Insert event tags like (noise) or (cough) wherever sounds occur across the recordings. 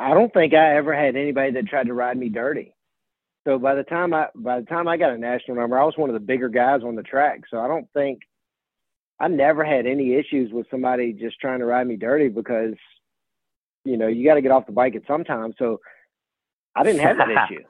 I don't think I ever had anybody that tried to ride me dirty. So by the time I by the time I got a national number, I was one of the bigger guys on the track. So I don't think I never had any issues with somebody just trying to ride me dirty because you know you got to get off the bike at some time. So I didn't have that (laughs) issue.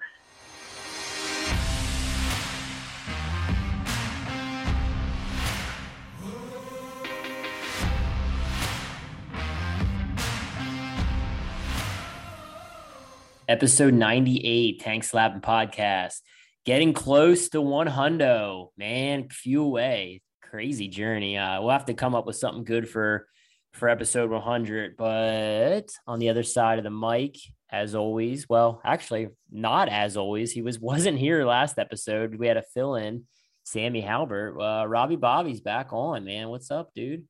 Episode 98, Tank Slapping Podcast. Getting close to one hundo, man, few away. Crazy journey. Uh, we'll have to come up with something good for for episode 100. But on the other side of the mic, as always, well, actually, not as always. He was (laughs) wasn't here last episode. We had a fill in. Sammy Halbert, uh, Robbie Bobby's back on, man. What's up, dude?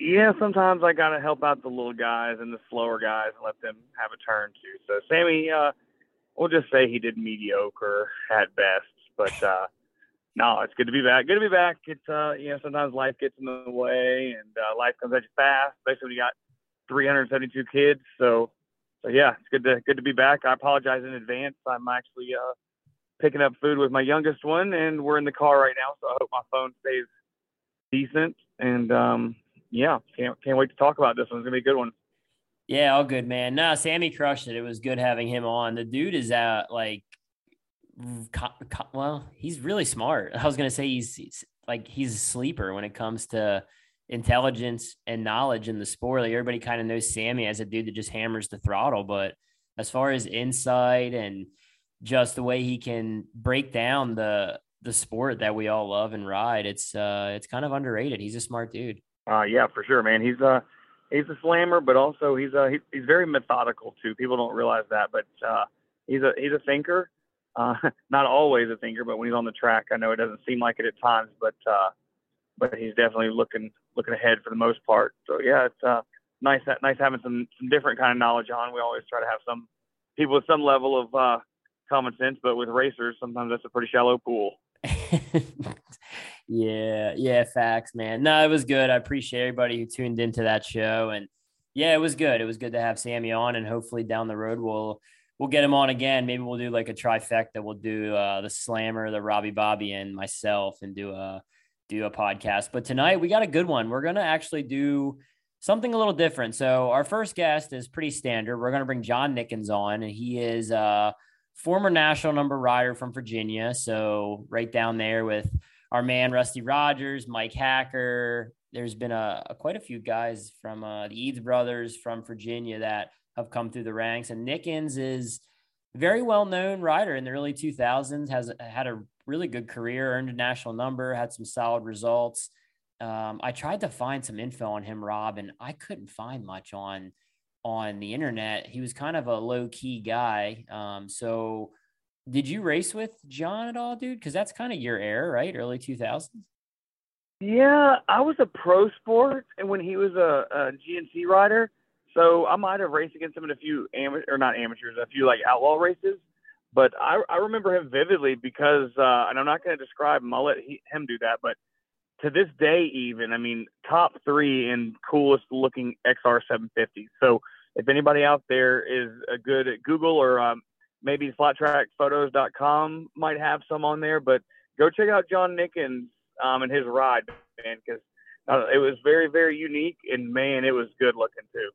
Yeah, sometimes I gotta help out the little guys and the slower guys and let them have a turn too. So Sammy, uh, we'll just say he did mediocre at best, but uh, no, it's good to be back. Good to be back. It's uh, you know, sometimes life gets in the way and uh, life comes at you fast, especially when you got 372 kids. So, so yeah, it's good to good to be back. I apologize in advance. I'm actually uh, picking up food with my youngest one, and we're in the car right now. So I hope my phone stays decent and um yeah, can't can't wait to talk about this one. It's gonna be a good one. Yeah, all good, man. No, Sammy crushed it. It was good having him on. The dude is at like, well, he's really smart. (laughs) I was gonna say he's, he's like he's a sleeper when it comes to intelligence and knowledge in the sport. Like everybody kind of knows Sammy as a dude that just hammers the throttle, but as far as insight and just the way he can break down the the sport that we all love and ride, it's uh it's kind of underrated. He's a smart dude. Uh, yeah, for sure, man. He's a uh, he's a slammer, but also he's a uh, he, he's very methodical too. People don't realize that, but uh, he's a he's a thinker. Uh, (laughs) not always a thinker, but when he's on the track, I know it doesn't seem like it at times, but uh, but he's definitely looking looking ahead for the most part. So yeah, it's uh, nice nice having some some different kind of knowledge on. We always try to have some people with some level of uh, common sense, but with racers, sometimes that's a pretty shallow pool. (laughs) yeah, yeah, facts, man. No, it was good. I appreciate everybody who tuned into that show, and yeah, it was good. It was good to have Sammy on, and hopefully down the road we'll we'll get him on again. Maybe we'll do like a trifecta. We'll do uh, the Slammer, the Robbie Bobby, and myself, and do a do a podcast. But tonight we got a good one. We're gonna actually do something a little different. So our first guest is pretty standard. We're gonna bring John Nickens on, and he is uh former national number rider from Virginia. So right down there with our man Rusty Rogers, Mike Hacker. There's been a, a quite a few guys from uh, the Eads brothers from Virginia that have come through the ranks. And Nickens is very well known rider in the early 2000s. Has had a really good career, earned a national number, had some solid results. Um, I tried to find some info on him, Rob, and I couldn't find much on on the internet. He was kind of a low key guy. Um, so did you race with John at all, dude? Because that's kind of your era, right? Early 2000s. Yeah, I was a pro sport, and when he was a, a GNC rider, so I might have raced against him in a few amateur or not amateurs, a few like outlaw races. But I, I remember him vividly because, uh, and I'm not going to describe him. I'll let he, him do that. But to this day, even I mean, top three in coolest looking XR 750. So if anybody out there is a good at Google or um, maybe flattrackphotos.com might have some on there, but go check out John Nickens um, and his ride, man, because uh, it was very, very unique and man, it was good looking too.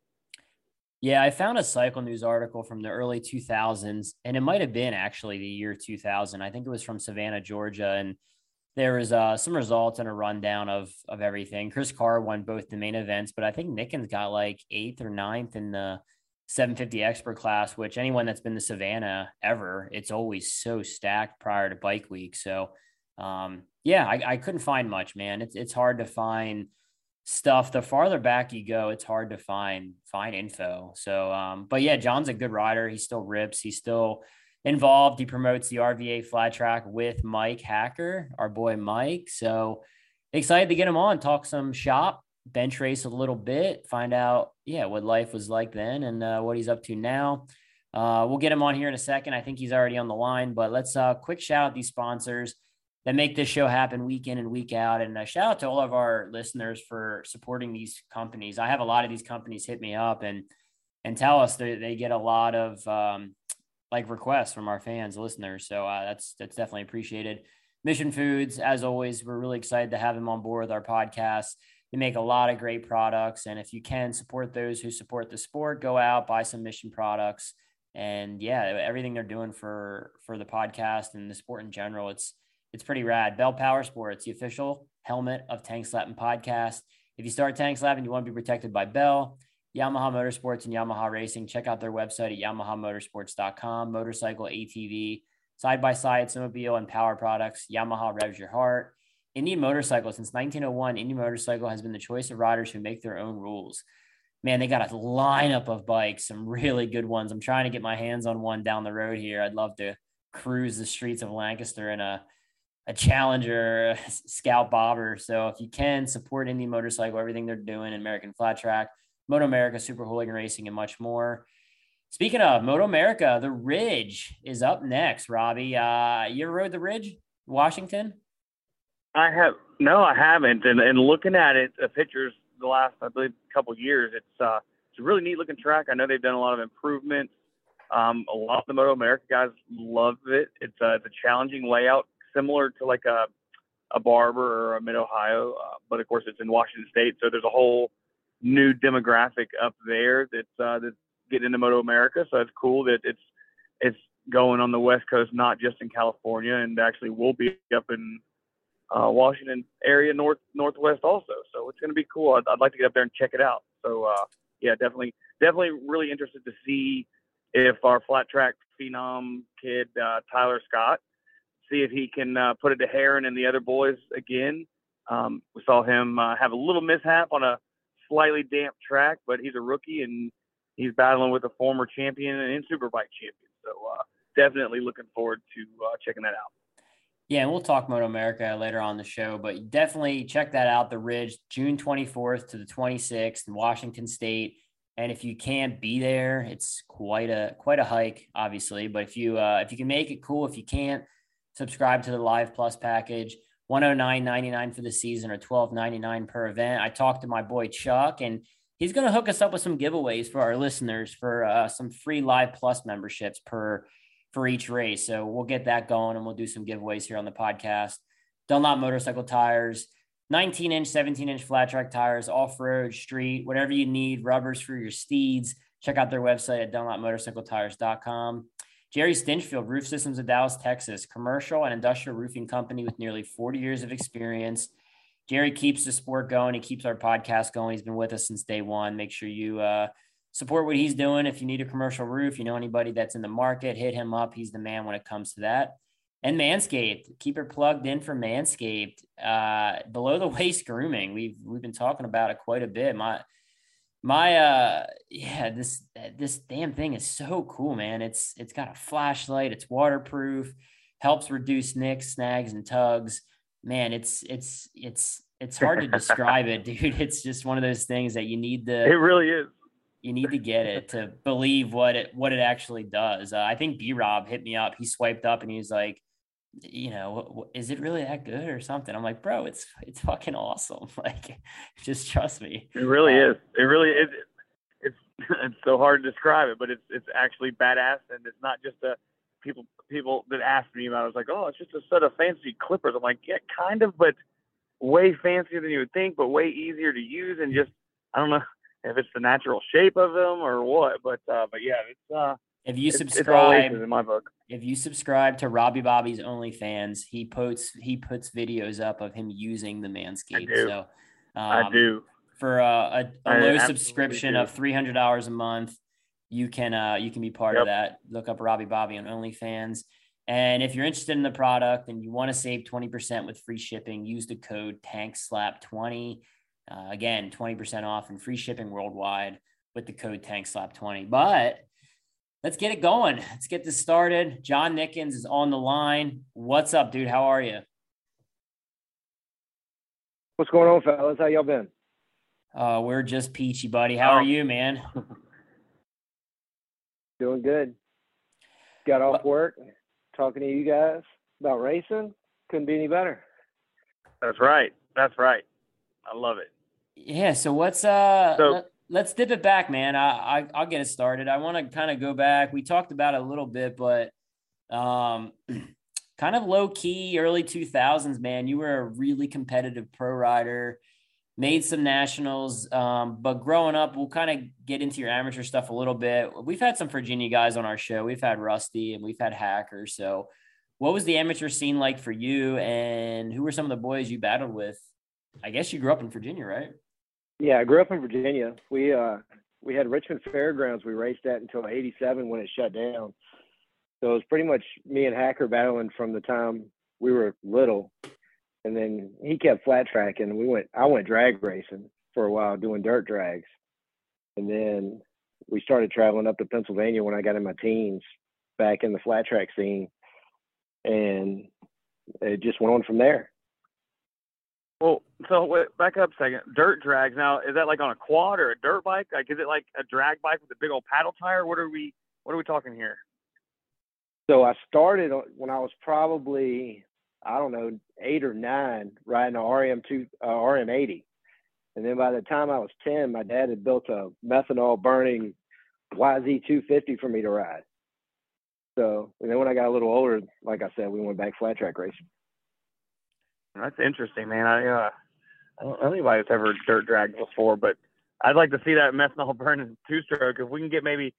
Yeah, I found a Cycle News article from the early 2000s, and it might have been actually the year 2000. I think it was from Savannah, Georgia, and there was uh, some results and a rundown of of everything. Chris Carr won both the main events, but I think Nickens got like eighth or ninth in the 750 expert class, which anyone that's been to Savannah ever, it's always so stacked prior to bike week. So, um, yeah, I, I couldn't find much, man. It's it's hard to find stuff. The farther back you go, it's hard to find find info. So, um, but yeah, John's a good rider. He still rips. He's still involved. He promotes the RVA flat track with Mike Hacker, our boy Mike. So excited to get him on, talk some shop, bench race a little bit, find out, yeah, what life was like then and uh, what he's up to now. Uh, we'll get him on here in a second. I think he's already on the line, but let's uh, quick shout out these sponsors that make this show happen week in and week out. And uh, shout out to all of our listeners for supporting these companies. I have a lot of these companies hit me up and and tell us they, they get a lot of um, like requests from our fans, listeners. So uh, that's that's definitely appreciated. Mission Foods, as always, we're really excited to have him on board with our podcast. They make a lot of great products, and if you can support those who support the sport, go out buy some Mission products. And yeah, everything they're doing for for the podcast and the sport in general, it's it's pretty rad. Bell Power Sports, the official helmet of Tank Slapping Podcast. If you start Tank Slapping, you want to be protected by Bell. Yamaha Motorsports and Yamaha Racing. Check out their website at yamahamotorsports.com. Motorcycle, ATV, side by side, snowmobile, and power products. Yamaha revs your heart. Indian Motorcycle, since 1901, Indian Motorcycle has been the choice of riders who make their own rules. Man, they got a lineup of bikes, some really good ones. I'm trying to get my hands on one down the road here. I'd love to cruise the streets of Lancaster in a a challenger, a scout bobber. So if you can support Indian Motorcycle, everything they're doing, American Flat Track, Moto America, Super Hooligan Racing, and much more. Speaking of Moto America, the Ridge is up next. Robbie, uh, you ever rode the Ridge, Washington? I have no, I haven't. And and looking at it, the pictures the last I believe couple years, it's uh it's a really neat looking track. I know they've done a lot of improvements. Um, a lot of the Moto America guys love it. It's a, it's a challenging layout, similar to like a a Barber or a Mid Ohio, uh, but of course it's in Washington State, so there's a whole new demographic up there that's uh, that's getting into Moto America. So it's cool that it's it's going on the West Coast, not just in California, and actually will be up in uh, Washington area, north northwest also. So it's going to be cool. I'd, I'd, like to get up there and check it out. So uh, yeah, definitely definitely really interested to see if our flat track phenom kid uh, Tyler Scott see if he can uh, put it to Herrin and the other boys again. Um, we saw him uh, have a little mishap on a slightly damp track, but he's a rookie and he's battling with a former champion and superbike champion. So uh, definitely looking forward to uh, checking that out. Yeah, and we'll talk Moto America later on the show, but definitely check that out. The Ridge, June 24th to the 26th in Washington State. And if you can't be there, it's quite a quite a hike, obviously. But if you uh, if you can make it cool, if you can't, subscribe to the Live Plus package. 109.99 for the season or 12.99 per event. I talked to my boy Chuck and he's going to hook us up with some giveaways for our listeners for uh, some free live plus memberships per for each race. So we'll get that going and we'll do some giveaways here on the podcast. Dunlop motorcycle tires, 19 inch, 17 inch flat track tires, off road, street, whatever you need, rubbers for your steeds. Check out their website at dunlopmotorcycletires.com. Jerry Stinchfield, Roof Systems of Dallas, Texas, commercial and industrial roofing company with nearly 40 years of experience. Jerry keeps the sport going. He keeps our podcast going. He's been with us since day one. Make sure you uh, support what he's doing. If you need a commercial roof, you know anybody that's in the market, hit him up. He's the man when it comes to that. And Manscaped, keep it plugged in for Manscaped. Uh, below the (laughs) waist grooming, we've we've been talking about it quite a bit. My my uh yeah this this damn thing is so cool man it's it's got a flashlight it's waterproof helps reduce nicks snags and tugs man it's it's it's it's hard to (laughs) describe it dude it's just one of those things that you need to it really is you need to get it to believe what it what it actually does uh, i think b rob hit me up he swiped up and he's like you know, is it really that good or something? I'm like, bro, it's it's fucking awesome. (laughs) Like, just trust me. It really um, is. It really is. It's (laughs) it's so hard to describe it, but it's it's actually badass, and it's not just a people people that asked me about. it, I was like, oh, it's just a set of fancy clippers. I'm like, yeah, kind of, but way fancier than you would think, but way easier to use, and just I don't know if it's the natural shape of them or what, but uh, but yeah, it's uh if you subscribe it's in my book. If you subscribe to Robbie Bobby's OnlyFans, he puts he puts videos up of him using the Manscaped. I so um, I do. For a, a, a low subscription do. of three hundred dollars a month, you can uh you can be part yep. of that. Look up Robbie Bobby on OnlyFans. And if you're interested in the product and you want to save 20% with free shipping, use the code TANKSLAP20. Uh, again, 20% off and free shipping worldwide with the code TANKSLAP20. But let's get it going. Let's get this started. John Nickens is on the line. What's up, dude? How are you? What's going on, fellas? How y'all been? Uh, we're just peachy, buddy. How are you, man? (laughs) Doing good. Got off work, talking to you guys about racing. Couldn't be any better. That's right. That's right. I love it. Yeah. So what's uh? So let's dip it back, man. I, I I'll get it started. I want to kind of go back. We talked about it a little bit, but um, (clears throat) kind of low key early 2000s, man. You were a really competitive pro rider, made some nationals. Um, but growing up, we'll kind of get into your amateur stuff a little bit. We've had some Virginia guys on our show. We've had Rusty and we've had Hacker. So, what was the amateur scene like for you? And who were some of the boys you battled with? I guess you grew up in Virginia, right? Yeah, I grew up in Virginia. We uh we had Richmond Fairgrounds we raced at until '87 when it shut down. So it was pretty much me and Hacker battling from the time we were little, and then he kept flat tracking. We went I went drag racing for a while doing dirt drags, and then we started traveling up to Pennsylvania when I got in my teens, back in the flat track scene, and it just went on from there. Well, so wait, back up a second. Dirt drags. Now, is that like on a quad or a dirt bike? Like, is it like a drag bike with a big old paddle tire? What are we? What are we talking here? So I started when I was probably I don't know eight or nine riding a RM two uh, RM eighty, and then by the time I was ten, my dad had built a methanol burning YZ two fifty for me to ride. So and then when I got a little older, like I said, we went back flat track racing. That's interesting, man. I uh, I don't know anybody that's ever dirt dragged before, but I'd like to see that (laughs) methanol burning two stroke. If we can get maybe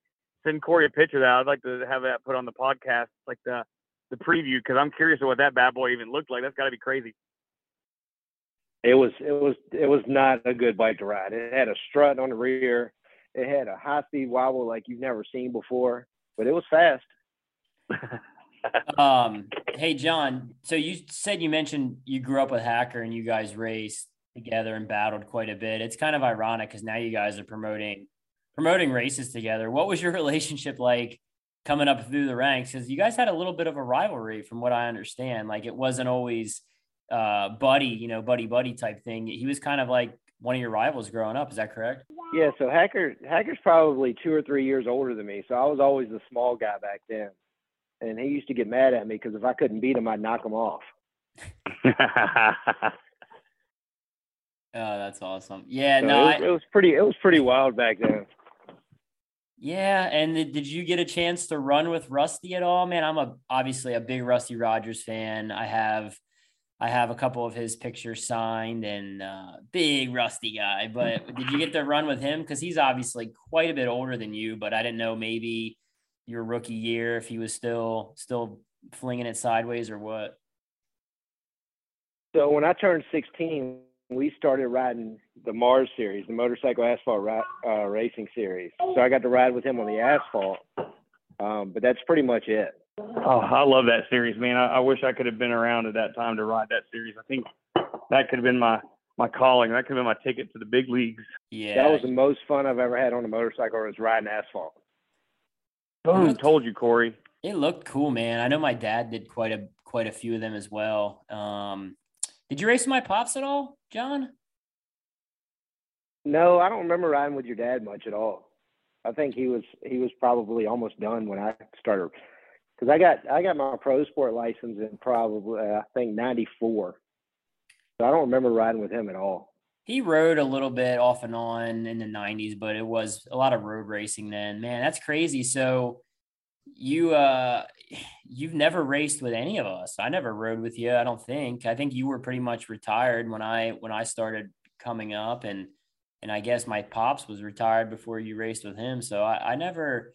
send Corey a picture of that, I'd like to have that put on the podcast, like the the preview, because I'm curious of what that bad boy even looked like. That's got to be crazy. It was it was it was not a good bike to ride. It had a strut on the rear. It had a high speed wobble like you've never seen before, but it was fast. (laughs) (laughs) um, hey John, so you said you mentioned you grew up with Hacker and you guys raced together and battled quite a bit. It's kind of ironic because now you guys are promoting promoting races together. What was your (laughs) relationship like coming up through the ranks? Because you guys had a little bit of a rivalry, from what I understand. Like it wasn't always uh, buddy, you know, buddy buddy type thing. He was kind of like one of your rivals growing up. Is that correct? Yeah. So Hacker Hacker's probably two or three years older than me, so I was always the small guy back then and he used to get mad at me because if I couldn't beat him, I'd knock him off. (laughs) oh, that's awesome. Yeah, so no, it was, I, it was, pretty. It was pretty wild back then. Yeah, and did you get a chance to run with Rusty at all, man? I'm a obviously a big Rusty Rogers fan. I have, I have a couple of his pictures signed, and uh, big Rusty guy. But did you get to run with him? Because he's obviously quite a bit older than you. But I didn't know maybe your rookie year if he was still still flinging it sideways or what? So when I turned 16, we started riding the Mars series, the motorcycle asphalt uh, racing series. So I got to ride with him on the asphalt. Um, but that's pretty much it. Oh, I love that series, man. I, I wish I could have been around at that time to ride that series. I think that could have been my my calling. That could have been my ticket to the big leagues. Yeah, that was the most fun I've ever had on a motorcycle. Was riding asphalt. Boom! Told you, Corey. It looked cool, man. I know my dad did quite a quite a few of them as well. Um, did you race my pops at all, John? No, I don't remember riding with your dad much at all. I think he was he was probably almost done when I started because I got I got my pro sport license in probably I think '94. So I don't remember riding with him at all. He rode a little bit off and on in the 90s, but it was a lot of road racing then. Man, that's crazy. So you uh you've never raced with any of us. I never rode with you, I don't think. I think you were pretty much retired when I when I started coming up and and I guess my pops was retired before you raced with him. So I, I never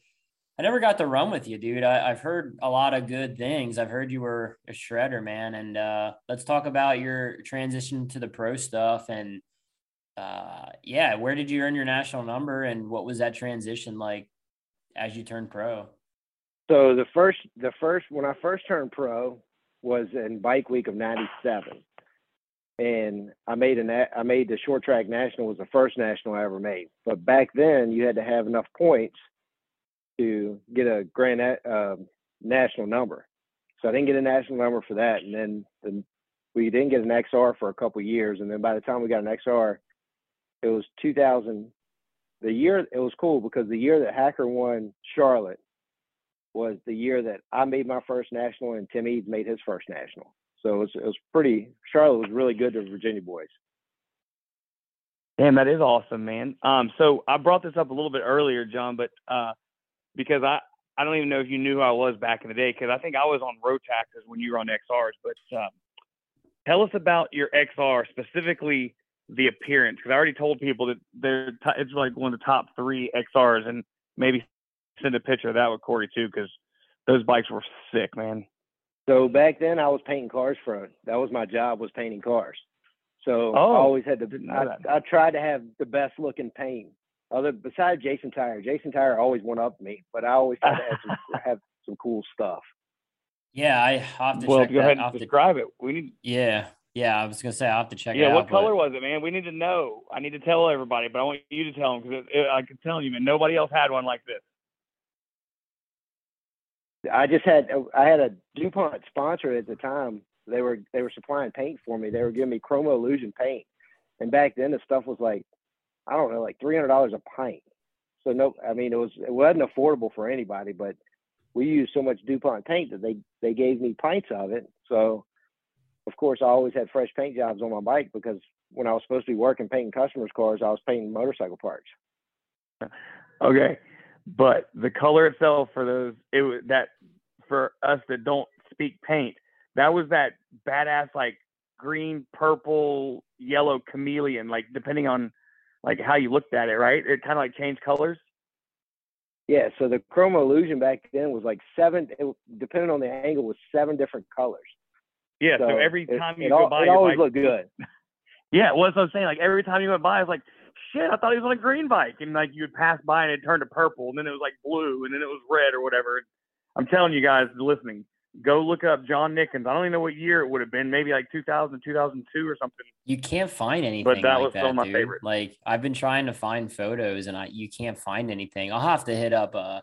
I never got to run with you, dude. I, have heard a lot of good things. I've heard you were a shredder, man. And uh, let's talk about your transition to the pro stuff and uh, yeah, where did you earn your national number, and what was that transition like as you turned pro? So the first, the first when I first turned pro was in Bike Week of '97, and I made an I made the short track national was the first national I ever made. But back then, you had to have enough points to get a grand uh, national number. So I didn't get a national number for that, and then the, we didn't get an XR for a couple years, and then by the time we got an XR, it was 2000 the year it was cool because the year that hacker won charlotte was the year that i made my first national and tim eads made his first national so it was, it was pretty charlotte was really good to virginia boys Damn, that is awesome, man. Um, so I brought this up a little bit earlier, John, but uh, because I I don't even know if you knew who I was back in the day, because I think I was on Rotaxes when you were on XRs. But um, tell us about your XR specifically the appearance, because I already told people that they're t- it's like one of the top three XRs, and maybe send a picture of that with Corey too, because those bikes were sick, man. So back then, I was painting cars front. That was my job was painting cars. So oh, I always had to. I, I tried to have the best looking paint. Other besides Jason Tire, Jason Tire always went up me, but I always tried to have some, (laughs) have some cool stuff. Yeah, I have to well, check go that. ahead I'll and have to- describe it. We need. yeah, yeah. I was gonna say I have to check it Yeah, out. what but- color was it, man? We need to know. I need to tell everybody, but I want you to tell them because I can tell you, man, nobody else had one like this. I just had I had a DuPont sponsor at the time. They were they were supplying paint for me. They were giving me ChromaLusion paint, and back then the stuff was like I don't know like three hundred dollars a pint. So no, I mean it was it wasn't affordable for anybody, but we used so much DuPont paint that they they gave me pints of it. So of course I always had fresh paint jobs on my bike because when I was supposed to be working painting customers' cars, I was painting motorcycle parts. Okay, but the color itself for those it was that for us that don't speak paint, that was that badass like green, purple, yellow chameleon, like depending on like how you looked at it, right? It kind of like changed colors. Yeah, so the ChromaLusion back then was like seven, it, depending on the angle, was seven different colors. Yeah, so, So every it- time it you go al- by, it always bike- looked good. (laughs) Yeah, well, that's what I'm saying. Like every time you went by, I was like, shit, I thought he was on a green bike, and like you would pass by and it turned to purple, and then it was like blue, and then it was red or whatever. I'm telling you guys listening, go look up John Nickens. I don't even know what year it would have been, maybe like 2000, 2002 or something. You can't find anything But that like was that, still my dude. favorite. Like I've been trying to find photos and I you can't find anything. I'll have to hit up uh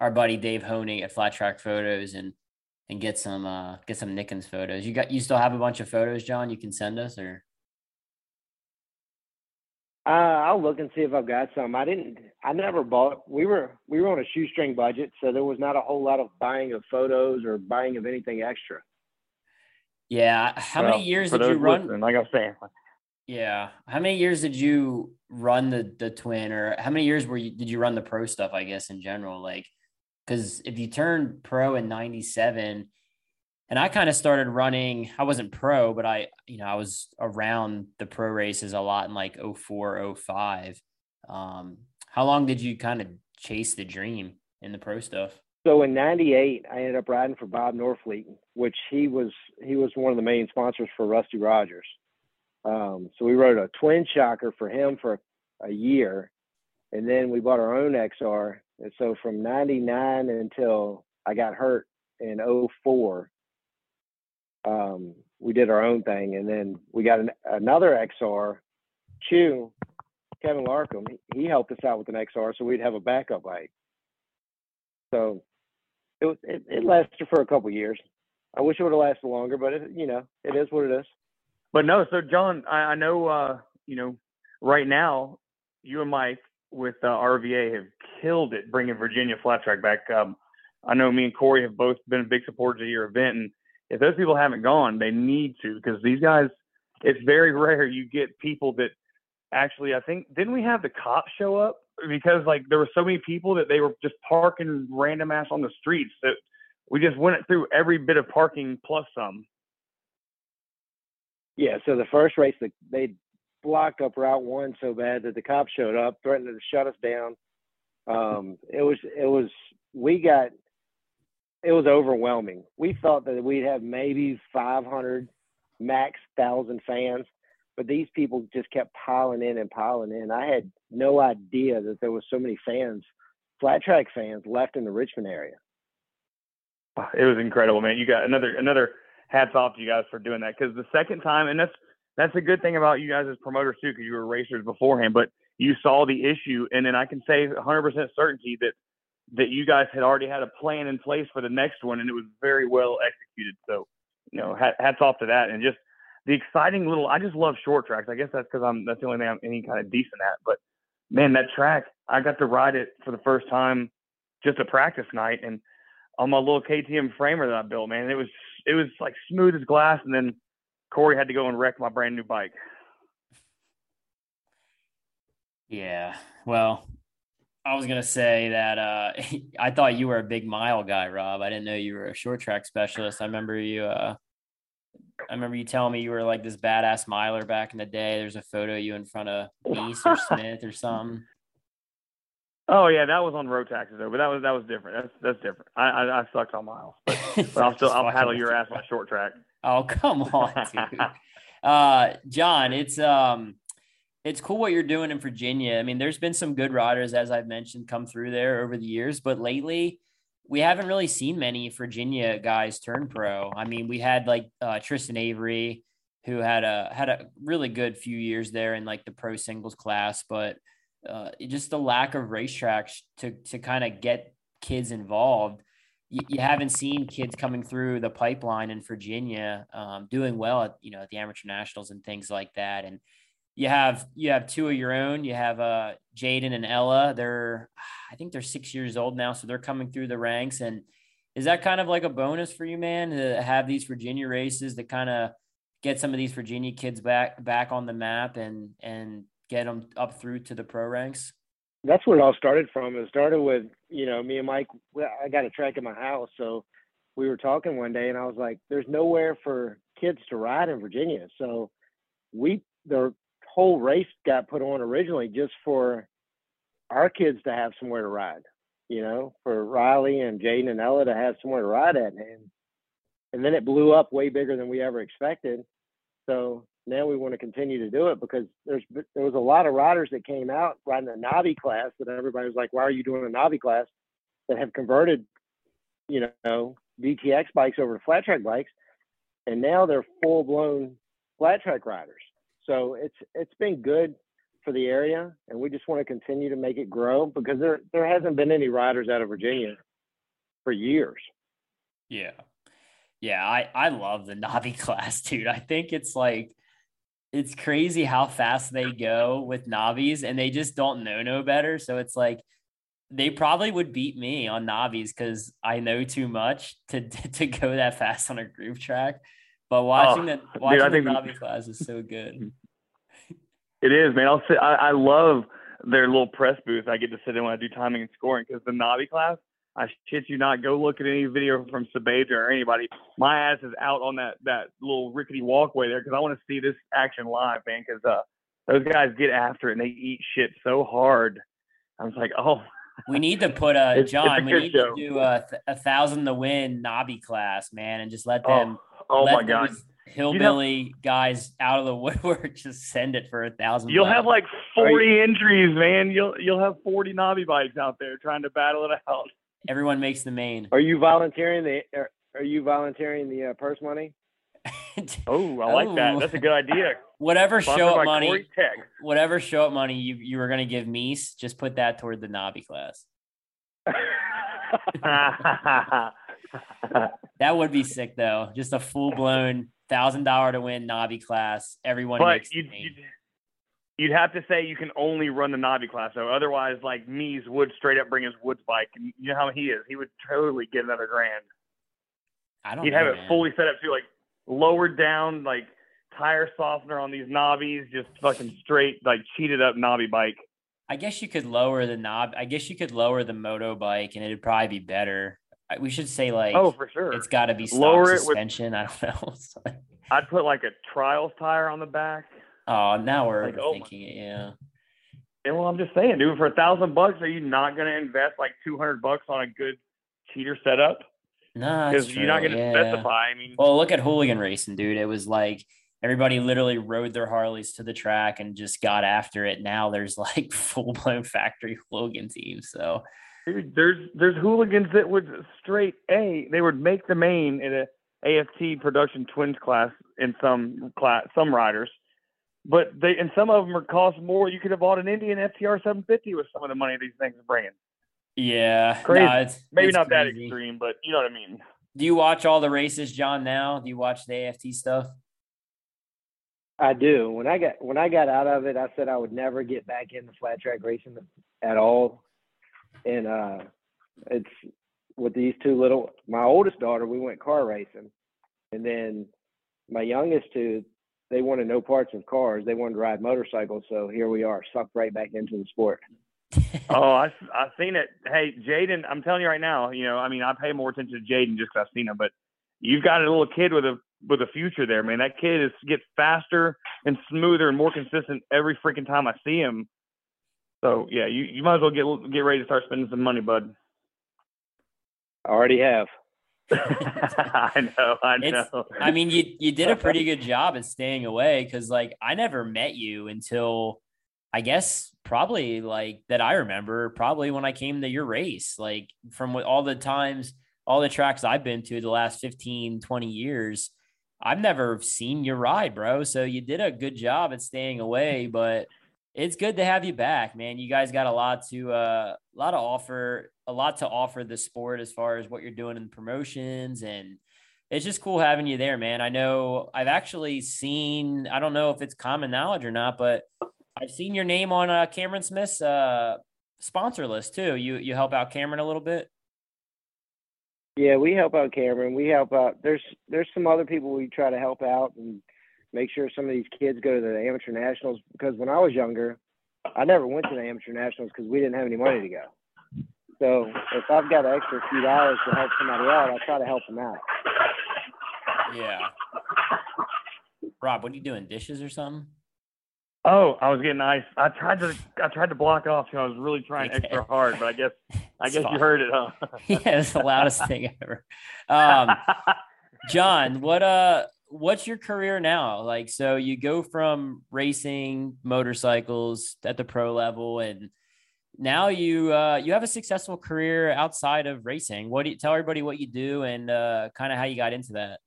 our buddy Dave Hoenig at Flat Track Photos and and get some uh get some Nickens photos. You got you still have a bunch of photos, John, you can send us or Uh, I'll look and see if I've got some. I didn't. I never bought. We were we were on a shoestring budget, so there was not a whole lot of buying of photos or buying of anything extra. yeah. How Well, many years did you run? listening, like I was saying, Yeah. How many years did you run the the twin or how many years were you did you run the pro stuff, I guess, in general? Like because if you turned pro in 97 and I kind of started running, I wasn't pro, but I, you know, I was around the pro races a lot in like 04, 05. Um, how long did you kind of chase the dream in the pro stuff? So in '98, I ended up riding for Bob Norfleet, which he was he was one of the main sponsors for Rusty Rogers. Um, so we rode a twin shocker for him for a year, and then we bought our own XR. And so from '99 until I got hurt in 04, um, we did our own thing, and then we got an, another XR. Chew, Kevin Larkham, he, he helped us out with an XR, so we'd have a backup bike. So it it, it lasted for a couple years. I wish it would have lasted longer, but it, you know, it is what it is. But no, so John, I, I know, uh, you know, right now, you and Mike with uh, RVA have killed it bringing Virginia Flat Track back. Um, I know me and Corey have both been big supporters of your event, and if those people haven't gone, they need to because these guys. It's very (laughs) rare you get people that actually. I think didn't we have the cops show up because like there were so many people that they were just parking random ass on the streets that we just went through every bit of parking plus some. Yeah. So the first race, that they blocked up Route One so bad that the cops showed up, threatened to shut us down. Um, it was it was we got it was overwhelming. We thought that we'd have maybe 500 max thousand fans, but these people just kept piling in and piling in. I had no idea that there was so many fans, flat track fans, left in the Richmond area. It was incredible, man. You got another another hats off to you guys for doing that because the second time, and that's that's a good thing about you guys as promoters too, because you were racers beforehand, but you saw the issue, and then I can say 100% certainty that that you guys had already had a plan in place for the next one, and it was very well executed. So, you know, hats off to that, and just the exciting little. I just love short tracks. I guess that's because I'm that's the only thing I'm any kind of decent at. But man, that track, I got to ride it for the first time, just a practice night, and on my little KTM framer that I built, man, it was it was like smooth as glass, and then Corey had to go and wreck my brand new bike. Yeah. Well, I was gonna say that uh, (laughs) I thought you were a big mile guy, Rob. I didn't know you were a short track specialist. I remember you. Uh, I remember you telling me you were like this badass miler back in the day. There's a photo of you in front of East or Smith or something. (laughs) Oh yeah, that was on Rotaxes though, but that was that was different. That's that's different. I I, I sucked on miles, but, but I'll (laughs) still I'll paddle your ass on a short track. Oh (laughs) come on, dude. (laughs) uh, John, it's um, it's cool what you're doing in Virginia. I mean, there's been some good riders, as I've mentioned, come through there over the years, but lately we haven't really seen many Virginia guys turn pro. I mean, we had like uh, Tristan Avery, who had a had a really good few years there in like the pro singles class, but uh, just the lack of racetracks to to kind of get kids involved. You, you, haven't seen kids coming through the pipeline in Virginia um, doing well at you know at the amateur nationals and things like that. And you have you have two of your own. You have uh, Jaden and Ella. They're I think they're six years old now, so they're coming through the ranks. And is that kind of like a bonus for you, man, to have these Virginia races that kind of get some of these Virginia kids back back on the map and and get them up through to the pro ranks? That's where it all started from. It started with, you know, me and Mike, I got a track in my house. So we were talking one day and I was like, there's nowhere for kids to ride in Virginia. So we, the whole race got put on originally just for our kids to have somewhere to ride, you know, for Riley and Jaden and Ella to have somewhere to ride at. And, and then it blew up way bigger than we ever expected. So now we want to continue to do it because there's there was a lot of riders that came out riding the Navi class that everybody was like, why are you doing a Navi class? That have converted, you know, DTX bikes over to flat track bikes, and now they're full blown flat track riders. So it's it's been good for the area, and we just want to continue to make it grow because there there hasn't been any riders out of Virginia for years. Yeah. Yeah, I, I love the Navi (laughs) class, dude. I think it's like it's crazy how fast they go with Navis and they just don't know no better. So it's like they probably would beat me on Navis because I know too much to (laughs) to go that fast on a groove track. But oh, watching oh, the watching dude, the Navi class is so good. (laughs) It is, man. I'll sit, I, I love their little press booth. I get to sit in when I do timing and scoring because the Navi class I shit you not. Go look at any video from Sabaja or anybody. My ass is out on that that little rickety walkway there because I want to see this action live, man. Because uh, those guys get after it and they eat shit so hard. I was like, oh. We need to put (laughs) a it's, John. It's a we need show. to do a, a thousand to win Navi class, man, and just let oh, them. Oh, oh let my god! Hillbilly you know, guys out of the (laughs) woodwork just send it for a thousand. You'll bucks. have like forty you, entries, man. You'll you'll have forty Navi bikes out there trying to battle it out. Everyone makes the main. Are you volunteering the? Are, are you volunteering the uh, purse money? (laughs) oh, I like oh. that. That's a good idea. (laughs) Whatever show up money, whatever show up money you you were gonna give Mees, just put that toward the Navi class. (laughs) that would be sick though. Just a full blown thousand dollar to win Navi class. Everyone but makes you, You'd have to say you can only run the Navi class, though. Otherwise, like Mees would straight up bring his Woods bike, and you know how he is. He would totally get another grand. I don't. He'd know, have man. it fully set up too, like lowered down, like tire softener on these Navis, just fucking straight, like cheated up Navi bike. I guess you could lower the knob. I guess you could lower the moto bike, and it'd probably be better. We should say like, oh, for sure, it's got to be stock lower suspension. With, (laughs) I don't know. (laughs) I'd put like a trials tire on the back. Oh, now we're like, oh thinking it. Yeah. And well, I'm just saying, dude, for a thousand bucks, are you not going to invest like 200 bucks on a good cheater setup? No, because you're not going to yeah. specify. I mean, well, look at hooligan racing, dude. It was like everybody literally rode their Harleys to the track and just got after it. Now there's like (laughs) full blown factory hooligan teams. So, dude, there's there's hooligans that would straight a they would make the main in a AFT production twins class in some class some riders but they and some of them are cost more. You could have bought an Indian FTR 750 with some of the money these things are bringing. Yeah, crazy. No, it's, Maybe it's not crazy. that extreme, but you know what I mean. Do you watch all the races, John? Now, do you watch the AFT stuff? I do. When I got when I got out of it, I said I would never get back into flat track racing at all. And uh it's with these two little my oldest daughter, we went car racing. And then my youngest two, they wanted no parts of cars. They wanted to ride motorcycles. So here we are, sucked right back into the sport. (laughs) oh, I I've seen it. Hey, Jaden, I'm telling you right now. You know, I mean, I pay more attention to Jaden just because I've seen him, but you've got a little kid with a with a future there, man. That kid is gets faster and smoother and more consistent every freaking time I see him. So yeah, you, you might as well get get ready to start spending some money, bud. I already have. (laughs) I know, I know. It's, I mean, you you did a (laughs) pretty good job at staying away because, like, I never met you until, I guess, probably like that I remember, probably when I came to your race. Like, from all the times, all the tracks I've been to the last 15, 20 years, I've never seen you ride, bro. So you did a good job at staying away, but it's good to have you back, man. You guys got a lot to uh, a lot to offer, a lot to offer the sport as far as what you're doing in promotions and it's just cool having you there, man. I know I've actually seen, I don't know if it's common knowledge or not, but I've seen your name on uh, Cameron Smith's uh, sponsor list too. You you help out Cameron a little bit. Yeah, we help out Cameron. We help out. There's there's some other people we try to help out and make sure some of these kids go to the amateur nationals because when I was younger, I never went to the amateur nationals because we didn't have any money to go. So if I've got an extra few dollars to help somebody out, I try to help them out. Yeah. Rob, what are you doing? Dishes or something? Oh, I was getting ice. I tried to I tried to block off. You know, I was really trying okay. extra hard, but I guess I guess you heard it, huh? (laughs) yeah, it's the loudest thing ever. Um, John, what uh what's your career now? Like, so you go from racing motorcycles at the pro level, and now you uh, you have a successful career outside of racing. What do you tell everybody what you do and uh, kind of how you got into that?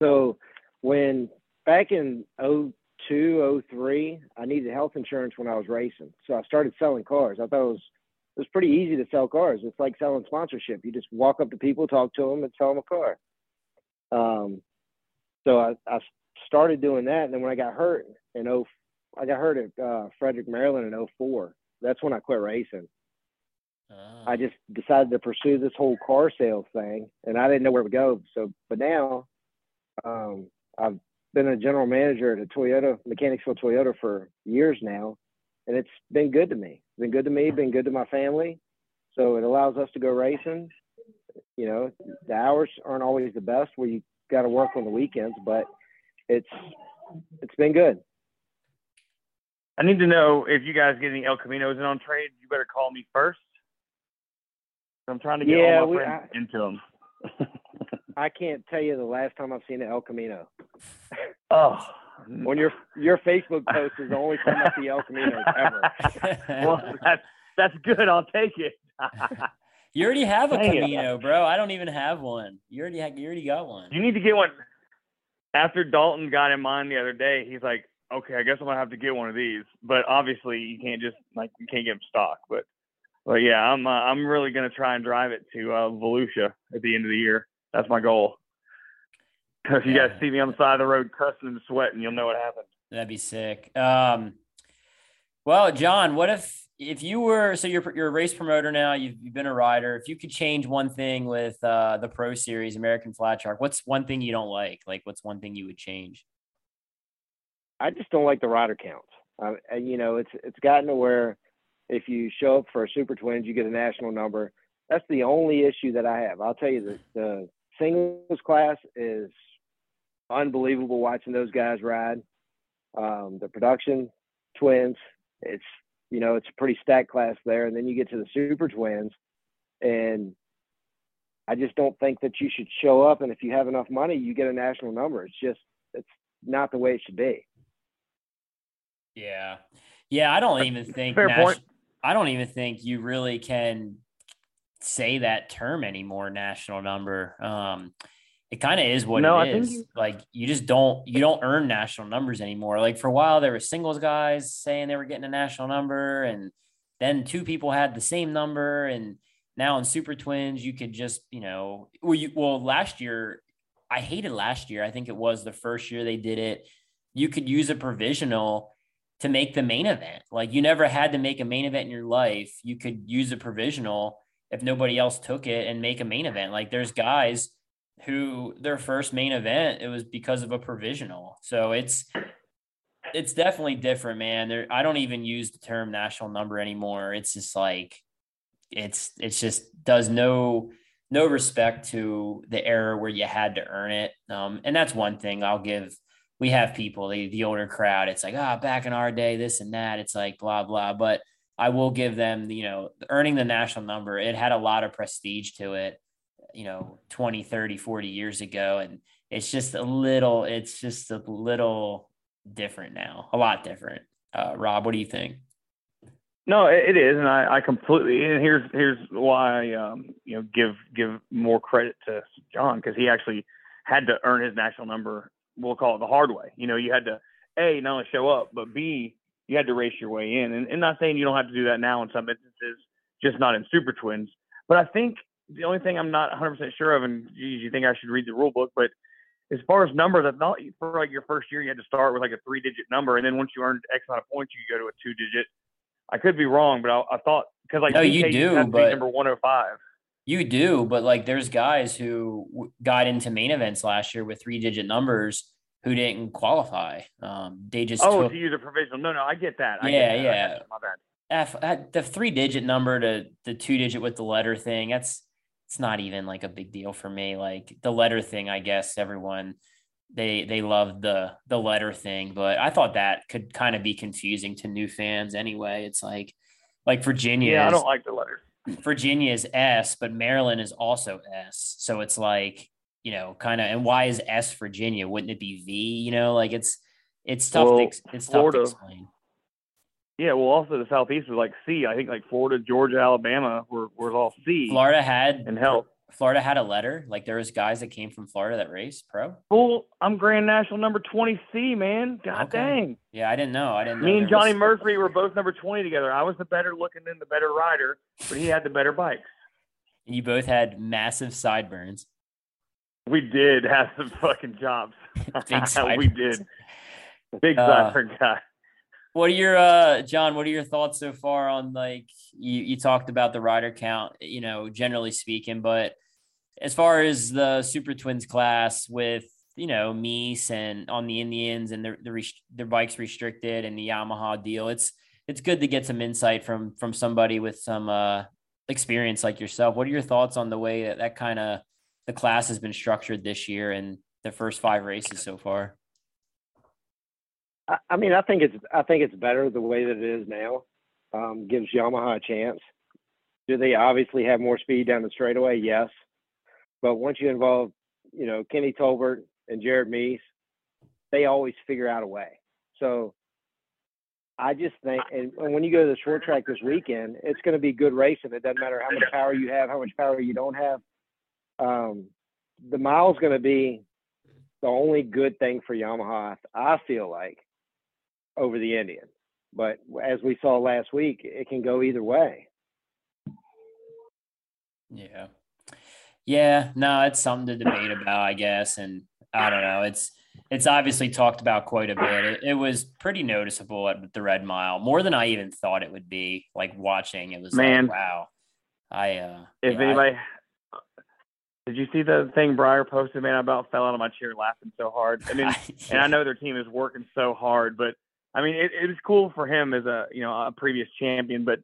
So, when back in 02, 03, I needed health insurance when I was racing, so I started selling cars. I thought it was it was pretty easy to sell cars. It's like selling sponsorship. You just walk up to people, talk to them, and sell them a car. Um, so I, I started doing that, and then when I got hurt in oh, I got hurt at uh, Frederick, Maryland in 04. That's when I quit racing. I ah. just decided to pursue this whole car sales thing, and I didn't know where to go. So, but now, um, I've been a general manager at a Toyota Mechanicsville Toyota for years now, and it's been good to me. It's been good to me, been good to my family. So it allows us to go racing, you know, the hours aren't always the best where you got to work on the weekends, but it's it's been good. I need to know if you guys get any El Caminos in on trade. You better call me first. I'm trying to get yeah, all my we, friends I, into them. (laughs) I can't tell you the last time I've seen an El Camino. Oh, when your your Facebook post is the only time I see El Caminos ever. (laughs) well, that's that's good. I'll take it. (laughs) You already have a Dang Camino, it. bro. I don't even have one. You already you already got one. You need to get one. After Dalton got in mine the other day, he's like, "Okay, I guess I'm gonna have to get one of these." But obviously, you can't just like you can't get them stock. But but yeah, I'm uh, I'm really gonna try and drive it to uh, Volusia at the end of the year. That's my goal. If you guys see me on the side of the road cussing and sweating, you'll know what happened. That'd be sick. Um, well, John, what if if you were so you're you're a race promoter now, you've, you've been a rider. If you could change one thing with uh, the Pro Series, American Flat Track, what's one thing you don't like? Like, what's one thing you would change? I just don't like the rider counts. Uh, you know, it's it's gotten to where if you show up for a Super Twins, you get a national number. That's the only issue that I have. I'll tell you that the singles class is unbelievable watching those guys ride. Um, the production twins, it's you know, it's a pretty stacked class there. And then you get to the Super Twins, and I just don't think that you should show up. And if you have enough money, you get a national number. It's just, it's not the way it should be. Yeah. Yeah. I don't even think, Fair point. I don't even think you really can say that term anymore, national number. Um, it kind of is what no, it is. You... Like you just don't you don't earn national numbers anymore. Like for a while there were singles guys saying they were getting a national number, and then two people had the same number, and now in Super Twins you could just you know well you well last year I hated last year. I think it was the first year they did it. You could use a provisional to make the main event. Like you never had to make a main event in your life. You could use a provisional if nobody else took it and make a main event. Like there's guys who their first main event it was because of a provisional. So it's it's definitely different, man. There, I don't even use the term national number anymore. It's just like it's it's just does no no respect to the era where you had to earn it. Um, and that's one thing I'll give. We have people, the, the older crowd. It's like, ah, oh, back in our day, this and that. It's like blah blah. But I will give them, you know, earning the national number. It had a lot of prestige to it, you know, 20, 30, 40 years ago, and it's just a little. It's just a little different now, a lot different. Uh, Rob, what do you think? No, it is, and I, I completely. And here's here's why I, um, you know give give more credit to John because he actually had to earn his national number. We'll call it the hard way. You know, you had to a not only show up, but b you had to race your way in. And, and not saying you don't have to do that now in some instances, just not in Super Twins. But I think the only thing I'm not 100% sure of, and geez, you think I should read the rule book, but as far as numbers, I thought for like your first year you had to start with like a three digit number, and then once you earned X amount of points, you go to a two digit. I could be wrong, but I, I thought because like no, you do, but number 105. You do, but like there's guys who got into main events last year with three digit numbers who didn't qualify. Um, they just oh took, to use a provisional. No, no, I get that. I yeah, get that. yeah. My bad. F, the three digit number to the two digit with the letter thing. That's it's not even like a big deal for me. Like the letter thing, I guess everyone they they love the the letter thing, but I thought that could kind of be confusing to new fans anyway. It's like like Virginia. Yeah, I don't like the letter. Virginia is S, but Maryland is also S. So it's like, you know, kind of and why is S Virginia? Wouldn't it be V? You know, like it's it's tough well, to it's Florida, tough to explain. Yeah, well, also the southeast was like C. I think like Florida, Georgia, Alabama were was all C. Florida had and hell, Florida had a letter. Like there was guys that came from Florida that raced pro. Well, I'm Grand National number 20C, man. God okay. dang. Yeah, I didn't know. I didn't. Me and Johnny was... Murphy were both number 20 together. I was the better looking and the better rider, but he had the better bikes. You both had massive sideburns. We did have some fucking jobs. (laughs) Big sideburns. (laughs) we did. Big uh, sideburn guy. What are your uh John, what are your thoughts so far on like you you talked about the rider count, you know, generally speaking, but as far as the Super Twins class with you know Mees and on the Indians and their their, their bikes restricted and the Yamaha deal, it's it's good to get some insight from from somebody with some uh experience like yourself. What are your thoughts on the way that that kind of the class has been structured this year and the first five races so far? I mean, I think it's I think it's better the way that it is now. Um, gives Yamaha a chance. Do they obviously have more speed down the straightaway? Yes, but once you involve, you know, Kenny Tolbert and Jared Mees, they always figure out a way. So I just think, and when you go to the short track this weekend, it's going to be good racing. It doesn't matter how much power you have, how much power you don't have. Um, the mile's going to be the only good thing for Yamaha. I feel like over the Indian. But as we saw last week, it can go either way. Yeah. Yeah, no, it's something to debate about, I guess. And I don't know. It's it's obviously talked about quite a bit. It, it, was pretty noticeable at the Red Mile, more than I even thought it would be. Like watching, it was man, like, wow. I uh, if yeah, anybody, I, did you see the thing Briar posted? Man, I about fell out of my chair laughing so hard. I mean, (laughs) yeah. and I know their team is working so hard, but I mean, it, it was cool for him as a you know a previous champion, but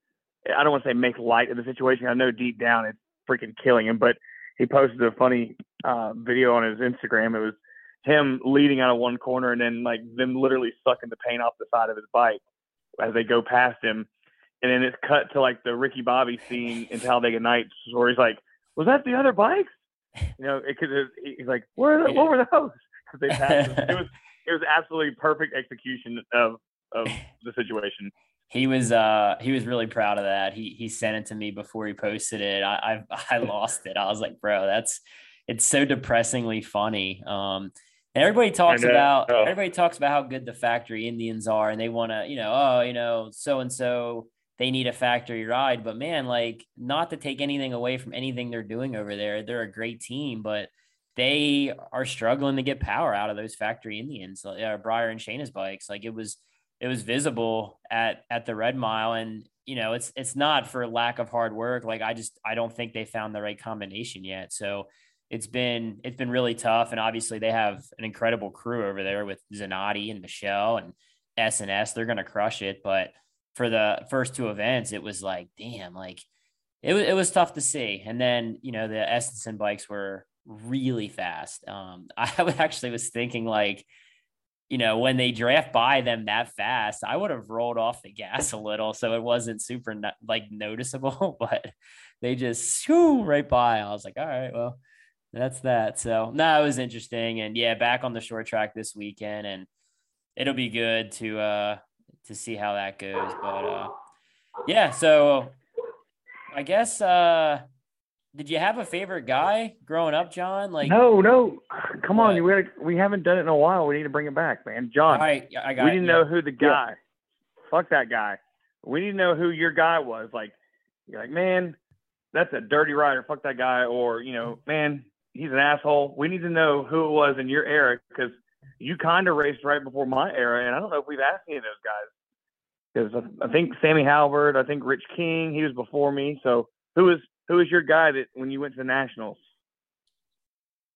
I don't want to say make light of the situation. I know deep down it's freaking killing him, but he posted a funny uh, video on his Instagram. It was him leading out of one corner and then like them literally sucking the paint off the side of his bike as they go past him. And then it's cut to like the Ricky Bobby scene in Talladega Nights where he's like, "Was that the other bikes?" You know, because he's like, "Where? What were those?" Because (laughs) they passed. Him. It was it was absolutely perfect execution of of (laughs) the situation. He was uh he was really proud of that. He he sent it to me before he posted it. I I, (laughs) I lost it. I was like, bro, that's it's so depressingly funny. Um and everybody talks about oh. everybody talks about how good the factory Indians are, and they want to, you know, oh, you know, so and so they need a factory ride. But man, like, not to take anything away from anything they're doing over there, they're a great team, but they are struggling to get power out of those factory Indians, uh, Briar and Shayna's bikes. Like it was, it was visible at at the Red Mile, and you know, it's it's not for lack of hard work. Like I just I don't think they found the right combination yet. So it's been it's been really tough. And obviously they have an incredible crew over there with Zanotti and Michelle and SNS. They're gonna crush it. But for the first two events, it was like, damn, like it was it was tough to see. And then you know the Estenson bikes were really fast. Um, (laughs) I actually was thinking like you know, when they draft by them that fast, I would have rolled off the gas a little so it wasn't super like noticeable, (laughs) but they just shoo right by. I was like, all right, well, that's that. So no, it was interesting. And yeah, back on the short track this weekend and it'll be good to uh to see how that goes. But uh yeah, so I guess uh did you have a favorite guy growing up, John? Like no, no, come on, we we haven't done it in a while. We need to bring it back, man. John, all right, I got. We didn't know who the guy. Yeah. Fuck that guy. We need to know who your guy was. Like, you're like, man, that's a dirty rider. Fuck that guy. Or you know, man, he's an asshole. We need to know who it was in your era because you kind of raced right before my era, and I don't know if we've asked any of those guys. Because I think Sammy Halbert, I think Rich King, he was before me. So who is who was your guy that when you went to the nationals?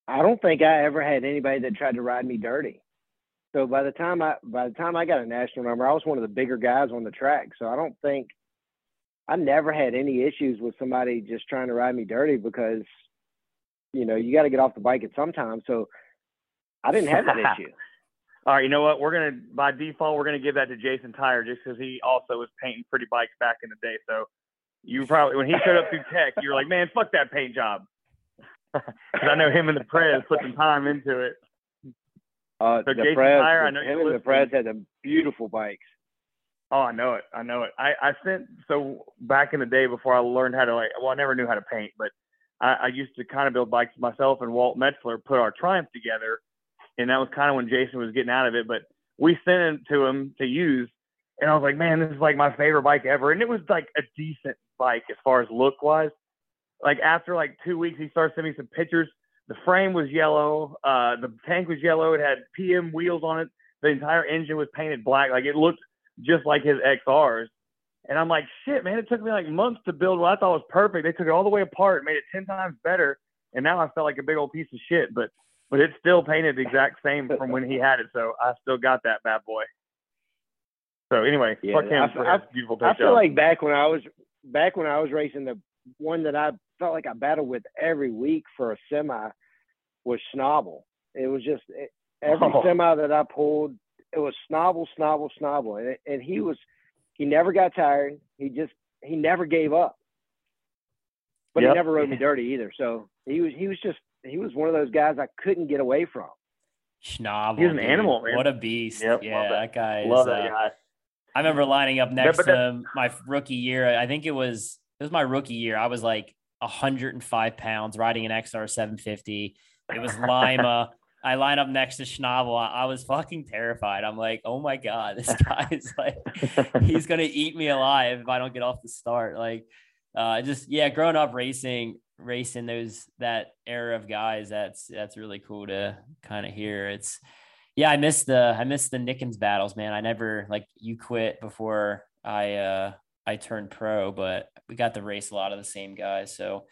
I don't think I ever had anybody that tried to ride me dirty. So by the time I by the time I got a national number, I was one of the bigger guys on the track. So I don't think I never had any issues with somebody just trying to ride me dirty because you know you got to get off the bike at some time. So I didn't have that (laughs) issue. All right, you know what? We're gonna by default we're gonna give that to Jason Tyre just because he also was painting pretty bikes back in the day. So you probably when he showed up through tech, you were like, man, fuck that paint job. (laughs) Because I know him and the Prez put some time into it. Uh, so the Jason Prez, Tyre, I know him and the Prez had the beautiful bikes. Oh, I know it. I know it. I, I sent so back in the day before I learned how to like. Well, I never knew how to paint, but I, I used to kind of build bikes myself. And Walt Metzler put our Triumph together, and that was kind of when Jason was getting out of it. But we sent it to him to use, and I was like, man, this is like my favorite bike ever. And it was like a decent bike as far as look wise. Like after like two weeks, he started sending me some pictures. The frame was yellow. Uh, the tank was yellow. It had PM wheels on it. The entire engine was painted black. Like it looked just like his XRs. And I'm like, shit, man, it took me like months to build what I thought was perfect. They took it all the way apart, made it 10 times better. And now I felt like a big old piece of shit, but, but it's still painted the exact same from when he had it. So I still got that bad boy. So anyway, yeah, fuck him I, for I, beautiful I feel like back when I was back when I was racing, the one that I felt like I battled with every week for a semi was Schnabel. It was just it, every oh. semi that I pulled, it was Schnabel, Schnabel, Schnabel, and, and he was he never got tired. He just he never gave up, but yep. he never rode me dirty either. So he was he was just he was one of those guys I couldn't get away from. Schnabel, he's an dude. animal, man. What a beast! Yep, yeah, that. that. guy. Love is, that uh, guy. I remember lining up next to my rookie year. I think it was it was my rookie year. I was like 105 pounds riding an XR 750. It was Lima. (laughs) I line up next to Schnabel. I, I, was fucking terrified. I'm like, oh my god, this (laughs) guy is like, he's gonna eat me alive if I don't get off the start. Like, uh, just yeah, growing up racing, racing those that era of guys. That's that's really cool to kind of hear. It's yeah, I missed the I missed the Nickens battles, man. I never like you quit before I uh I turned pro, but we got to race a lot of the same guys. So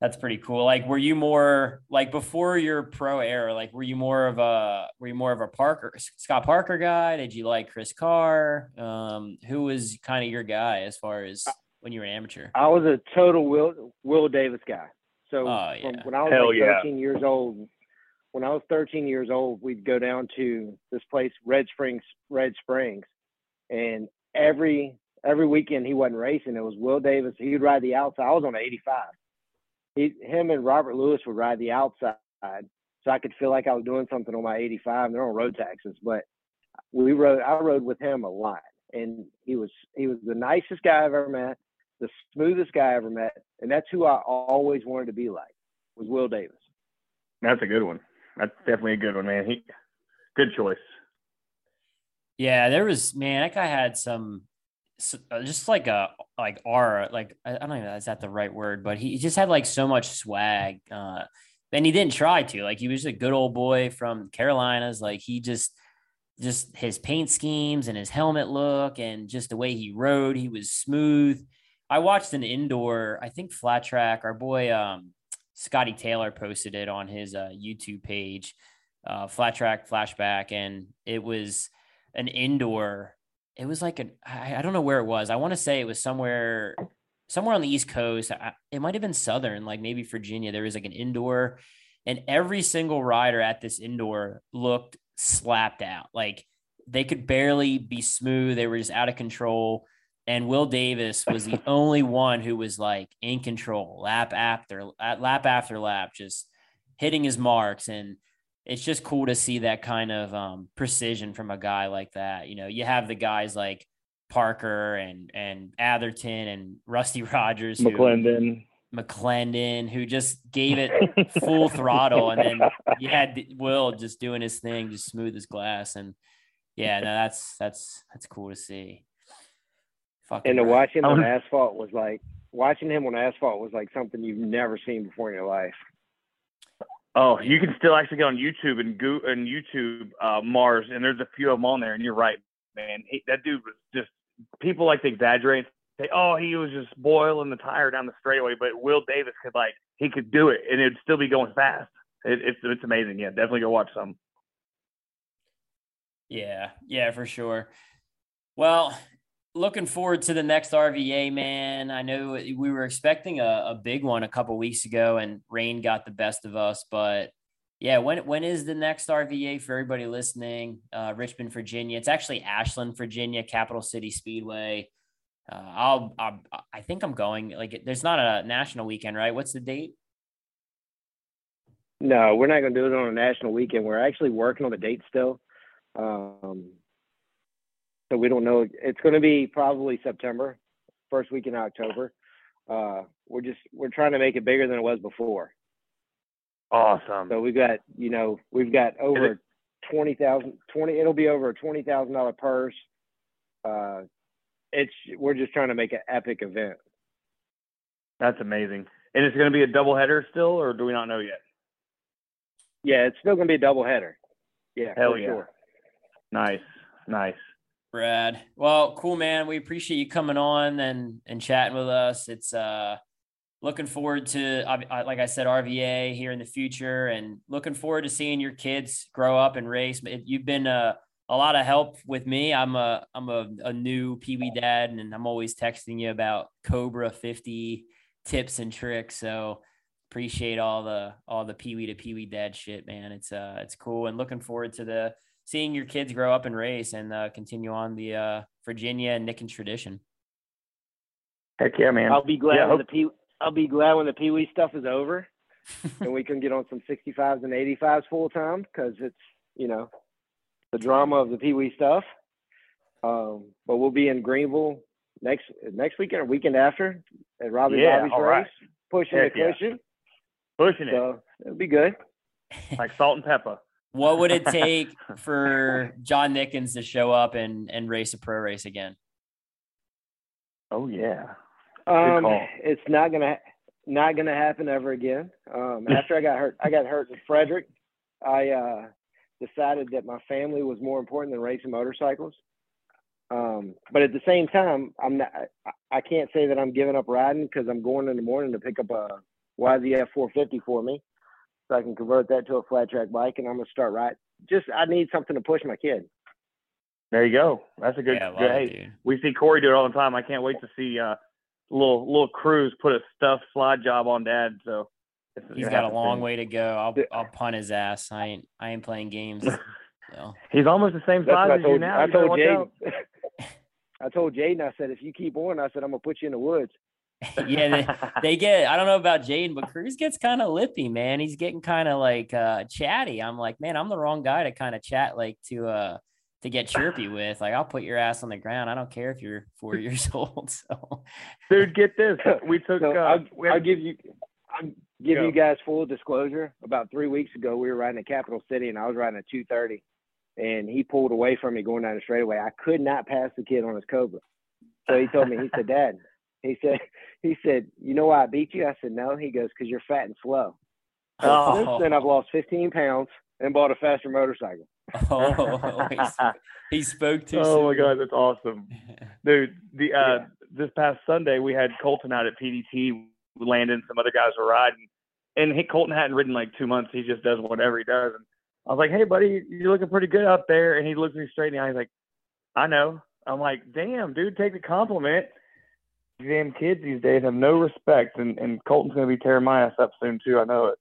that's pretty cool. Like, were you more like before your pro era? Like, were you more of a were you more of a Parker Scott Parker guy? Did you like Chris Carr? Um, who was kind of your guy as far as when you were an amateur? I was a total Will Will Davis guy. So oh, yeah. when I was like 13 yeah. years old, when I was 13 years old, we'd go down to this place, Red Springs, Red Springs, and every every weekend he wasn't racing. It was Will Davis. He would ride the outside. I was on 85. He, him and Robert Lewis would ride the outside, so I could feel like I was doing something on my 85. They're on road taxes, but we rode. I rode with him a lot, and he was he was the nicest guy I've ever met, the smoothest guy I ever met, and that's who I always wanted to be like. Was Will Davis. That's a good one that's definitely a good one, man. He good choice. Yeah, there was man. That guy had some, uh, just like a like aura. Like I don't know is that the right word, but he just had like so much swag. Uh, and he didn't try to. Like he was a good old boy from Carolinas. Like he just just his paint schemes and his helmet look and just the way he rode. He was smooth. I watched an indoor, I think flat track. Our boy um Scotty Taylor posted it on his uh, YouTube page, uh, flat track flashback, and it was an indoor. It was like an I, I don't know where it was. I want to say it was somewhere somewhere on the East Coast. I, it might have been Southern, like maybe Virginia. There was like an indoor, and every single rider at this indoor looked slapped out. Like they could barely be smooth. They were just out of control. And Will Davis was the (laughs) only one who was like in control, lap after lap after lap, just hitting his marks. And it's just cool to see that kind of um, precision from a guy like that. You know, you have the guys like Parker and and Atherton and Rusty (laughs) Rogers, who, McClendon, McClendon, who just gave it (laughs) full throttle, and then you had Will just doing his thing, just smooth as glass, and yeah, no, that's that's that's cool to see. Fucking and to watch him on asphalt was like watching him on asphalt was like something you've never seen before in your life. Oh, you can still actually get on YouTube and go and YouTube uh, Mars, and there's a few of them on there, and you're right, man. He, that dude was just. People like to exaggerate say, "Oh, he was just boiling the tire down the straightaway," but Will Davis could like he could do it, and it'd still be going fast. It, it's it's amazing. Yeah, definitely go watch some. Yeah, yeah, for sure. Well, looking forward to the next RVA, man. I know we were expecting a, a big one a couple weeks ago, and rain got the best of us. But yeah, when when is the next RVA for everybody listening? Uh, Richmond, Virginia. It's actually Ashland, Virginia, Capital City Speedway. Uh, I'll, I'll, I think I'm going. Like, there's not a national weekend, right? What's the date? No, we're not going to do it on a national weekend. We're actually working on the date still. Um, so we don't know. It's going to be probably September, first week in October. Uh, we're just we're trying to make it bigger than it was before. Awesome. So we've got you know we've got over twenty thousand twenty. It'll be over a twenty thousand dollar purse. Uh, it's we're just trying to make an epic event. That's amazing. And it's going to be a double header still, or do we not know yet? Yeah, it's still going to be a double header. Yeah, hell yeah. Sure. Nice, nice. Brad. Well, cool, man. We appreciate you coming on and and chatting with us. It's uh looking forward to like I said RVA here in the future and looking forward to seeing your kids grow up and race. You've been a a lot of help with me. I'm a I'm a, a new Pee Wee dad and I'm always texting you about Cobra 50 tips and tricks. So appreciate all the all the Pee Wee to Pee Wee dad shit, man. It's uh it's cool and looking forward to the seeing your kids grow up and race and uh, continue on the uh, Virginia and Nickens tradition. Heck yeah, man! I'll be glad yeah, when hope- the Pee I'll be glad when the Pee Wee stuff is over and we can get on some 65s and 85s full time because it's you know the drama of the Pee Wee stuff. Um, but we'll be in Greenville next next weekend or weekend after at Robbie yeah, Bobby's race, right. pushing Heck the cushion, yeah. pushing it. It'll be good. Like salt and pepper. What would it (laughs) take for John Nickens to show up and and race a pro race again? Oh yeah. Um, it's not gonna not gonna happen ever again. Um, (laughs) after I got hurt, I got hurt in Frederick. I uh, decided that my family was more important than racing motorcycles. Um, but at the same time, I'm not. I, I can't say that I'm giving up riding because I'm going in the morning to pick up a YZF 450 for me so I can convert that to a flat track bike, and I'm gonna start right. Just I need something to push my kid. There you go. That's a good. Yeah, good hey, we see Corey do it all the time. I can't wait to see uh, little little Cruz put a stuffed slide job on Dad. So he's got a long way to go. I'll I'll punt his ass. I ain't I ain't playing games. (laughs) So. He's almost the same size as you now. I told Jaden. (laughs) I told Jaden. I said if you keep on, I said I'm gonna put you in the woods. (laughs) yeah, they, they, get. I don't know about Jaden, but Cruz gets kind of lippy, man. He's getting kind of like uh, chatty. I'm like, man, I'm the wrong guy to kind of chat like to uh to get chirpy with. Like, I'll put your ass on the ground. I don't care if you're four (laughs) years old. So, dude, get this. (laughs) We took. So uh, I'll, I'll, give you. I'll give Go. you guys full disclosure. About three weeks ago, we were riding at Capital City, and I was riding at 230, and he pulled away from me going down the straightaway. I could not pass the kid on his Cobra. So he told me, he said, Dad, he said, he said, you know why I beat you? I said, no. He goes, because you're fat and slow. Oh. Since then, I've lost 15 pounds and bought a faster motorcycle. oh, (laughs) he spoke to. Oh my god, that's awesome, (laughs) dude. The uh, yeah. this past Sunday we had Colton out at PDT. Landon, some other guys were riding, and he, Colton hadn't ridden like two months. He just does whatever he does. And I was like, "Hey, buddy, you're looking pretty good out there." And he looks me straight in the eye. He's like, "I know." I'm like, "Damn, dude, take the compliment." Damn kids these days have no respect, and and Colton's gonna be tearing my ass up soon too. I know it.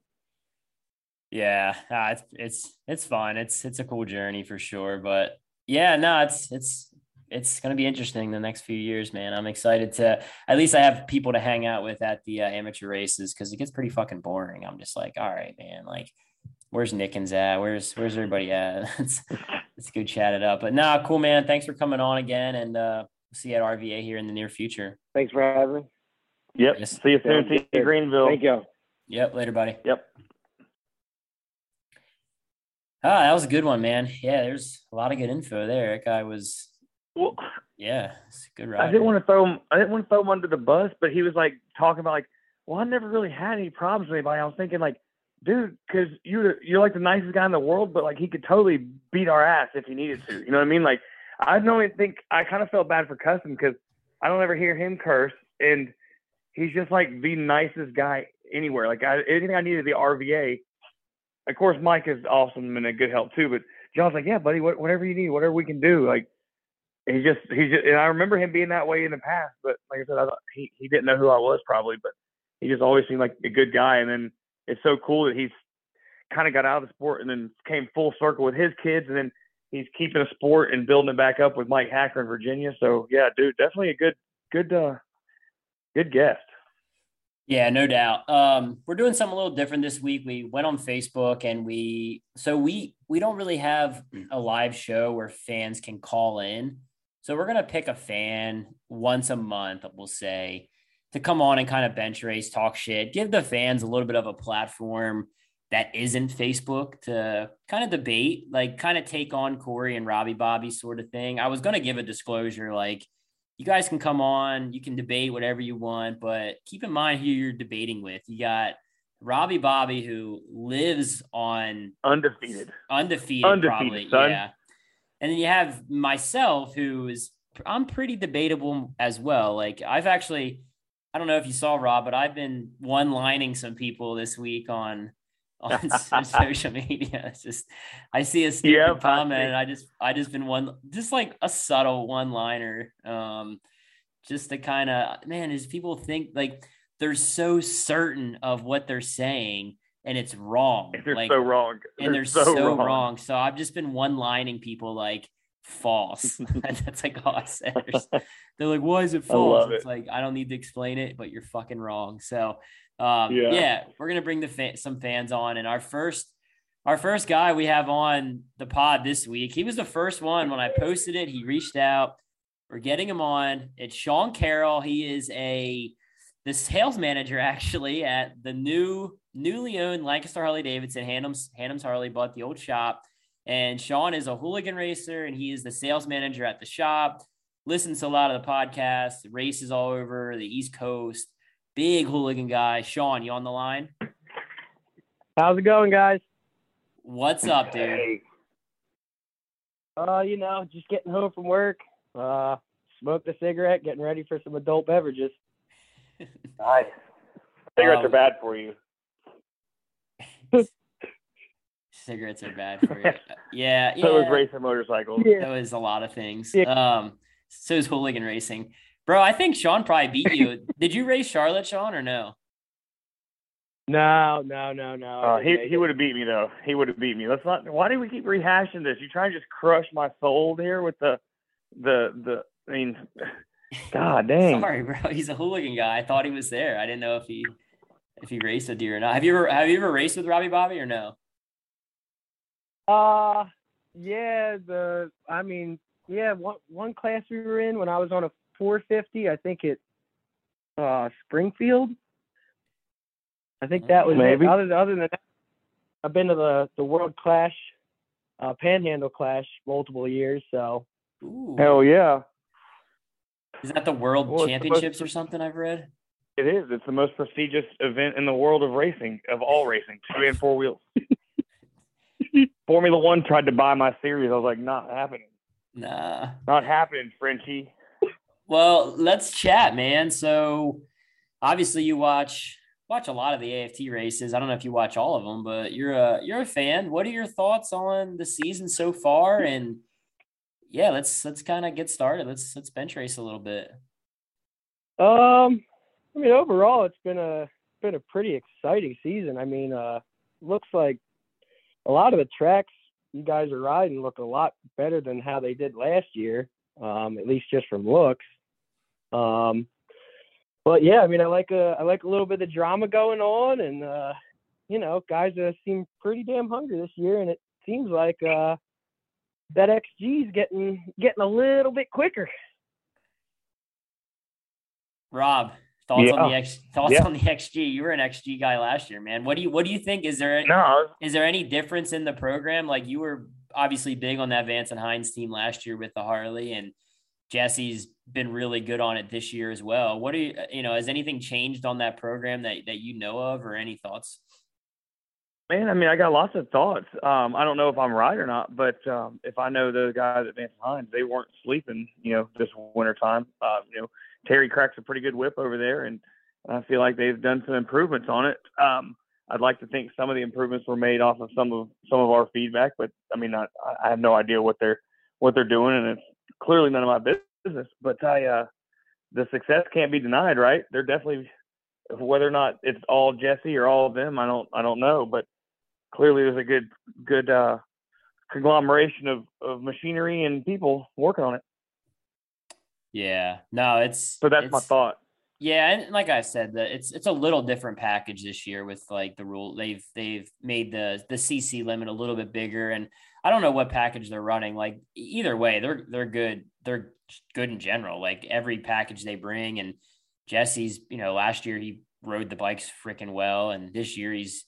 Yeah, it's it's it's fun. It's it's a cool journey for sure. But yeah, no, it's it's it's going to be interesting the next few years, man. I'm excited to at least I have people to hang out with at the uh, amateur races because it gets pretty fucking boring. I'm just like, all right, man, like where's Nickens at? Where's where's everybody at? (laughs) let's let's go chat it up. But nah, cool, man. Thanks for coming on again, and uh, see you at RVA here in the near future. Thanks for having me. Yep. Yes. See you soon. See you Greenville. Thank you. Yep. Later, buddy. Yep. Ah, that was a good one, man. Yeah, there's a lot of good info there. That guy was well, yeah, it's a good ride. I didn't want to throw him. I didn't want to throw him under the bus, but he was like talking about like, well, I never really had any problems with anybody. I was thinking like, dude, because you're you're like the nicest guy in the world, but like he could totally beat our ass if he needed to. You know what I mean? Like, I don't even think I kind of felt bad for Custom because I don't ever hear him curse, and he's just like the nicest guy anywhere. Like I, anything I needed the RVA. Of course, Mike is awesome and a good help too, but John's like, yeah, buddy, whatever you need, whatever we can do, like he just he just and I remember him being that way in the past, but like I said, I thought he he didn't know who I was probably, but he just always seemed like a good guy. And then it's so cool that he's kind of got out of the sport and then came full circle with his kids, and then he's keeping a sport and building it back up with Mike Hacker in Virginia. So yeah, dude, definitely a good good uh good guest. Yeah, no doubt. Um, we're doing something a little different this week. We went on Facebook and we so we we don't really have a live show where fans can call in. So we're gonna pick a fan once a month, we'll say, to come on and kind of bench race, talk shit, give the fans a little bit of a platform that isn't Facebook to kind of debate, like kind of take on Corey and Robbie Bobby sort of thing. I was gonna give a disclosure, like you guys can come on, you can debate whatever you want, but keep in mind who you're debating with. You got Robbie Bobby, who lives on undefeated, undefeated, undefeated probably, son. yeah. And then you have myself, who is I'm pretty debatable as well. Like I've actually, I don't know if you saw Rob, but I've been one lining some people this week on (laughs) on social media. It's just I see a stupid yep, comment and I just I just been one just like a subtle one liner. Um just to kind of man, is people think like they're so certain of what they're saying and it's wrong. They're like, so wrong. And they're, they're so, so wrong. wrong. So I've just been one lining people like false. (laughs) (laughs) That's like all I said. They're like, why is it false? It's it. like I don't need to explain it, but you're fucking wrong. So um, yeah. yeah. we're gonna bring the fa- some fans on, and our first our first guy we have on the pod this week. He was the first one when I posted it. He reached out. We're getting him on. It's Sean Carroll. He is a the sales manager actually at the new newly owned Lancaster Harley Davidson. Hanham's Hanham's Harley bought the old shop. And Sean is a hooligan racer and he is the sales manager at the shop. Listens to a lot of the podcasts, races all over the East Coast. Big hooligan guy. Sean, you on the line? How's it going, guys? What's up, dude? Hey. Uh, you know, just getting home from work. Uh, smoked a cigarette, getting ready for some adult beverages. (laughs) nice. Cigarettes um, are bad for you. (laughs) Cigarettes are bad for you. Yeah, (laughs) yeah. So is racing motorcycles. Yeah. That was a lot of things. Yeah. Um, so is hooligan racing. Bro, I think Sean probably beat you. (laughs) Did you race Charlotte, Sean, or no? No, no, no, no. Uh, he he would have beat me though. He would have beat me. Let's not. Why do we keep rehashing this? You trying to just crush my soul here with the the the. I mean, (sighs) God (laughs) dang. Sorry, bro. He's a hooligan guy. I thought he was there. I didn't know if he if he raced a deer or not. Have you ever have you ever raced with Robbie Bobby or no? Uh yeah. The I mean yeah one one class we were in when I was on a 450. I think it uh, Springfield. I think that was maybe. Other, other than that, I've been to the the World Clash, uh, Panhandle Clash multiple years. So. Ooh. Hell yeah. Is that the World well, Championships most, or something? I've read. It is. It's the most prestigious event in the world of racing, of all racing, two and four wheels. (laughs) Formula One tried to buy my series. I was like, not happening. Nah. Not happening, Frenchie. Well, let's chat, man. So obviously you watch watch a lot of the AFT races. I don't know if you watch all of them, but you're a you're a fan. What are your thoughts on the season so far? And yeah, let's let's kind of get started. Let's let's bench race a little bit. Um, I mean, overall, it's been a been a pretty exciting season. I mean, uh, looks like a lot of the tracks you guys are riding look a lot better than how they did last year. Um, at least just from looks. Um, but yeah, I mean, I like a I like a little bit of drama going on, and uh, you know, guys uh, seem pretty damn hungry this year, and it seems like uh, that XG is getting getting a little bit quicker. Rob, thoughts Yeah. on the X thoughts Yeah. on the XG? You were an XG guy last year, man. What do you what do you think? Is there No, is there any difference in the program? Like you were obviously big on that Vance and Hines team last year with the Harley, and Jesse's been really good on it this year as well. What do you you know? Has anything changed on that program that that you know of, or any thoughts? man. I mean, I got lots of thoughts. Um, I don't know if I'm right or not, but um, if I know the guys at Vance Hines, they weren't sleeping, you know, this winter time. Uh, you know, Terry cracks a pretty good whip over there, and I feel like they've done some improvements on it. Um, I'd like to think some of the improvements were made off of some of some of our feedback, but I mean, I, I have no idea what they're what they're doing, and it's clearly none of my business. But I, uh, the success can't be denied, right? They're definitely whether or not it's all Jesse or all of them, I don't I don't know, but clearly there's a good good uh, conglomeration of, of machinery and people working on it. Yeah, no, it's So that's my thought. Yeah, and like I said, the, it's it's a little different package this year with like the rule they've they've made the the CC limit a little bit bigger, and I don't know what package they're running. Like either way, they're they're good. They're good in general. Like every package they bring, and Jesse's you know last year he rode the bikes freaking well, and this year he's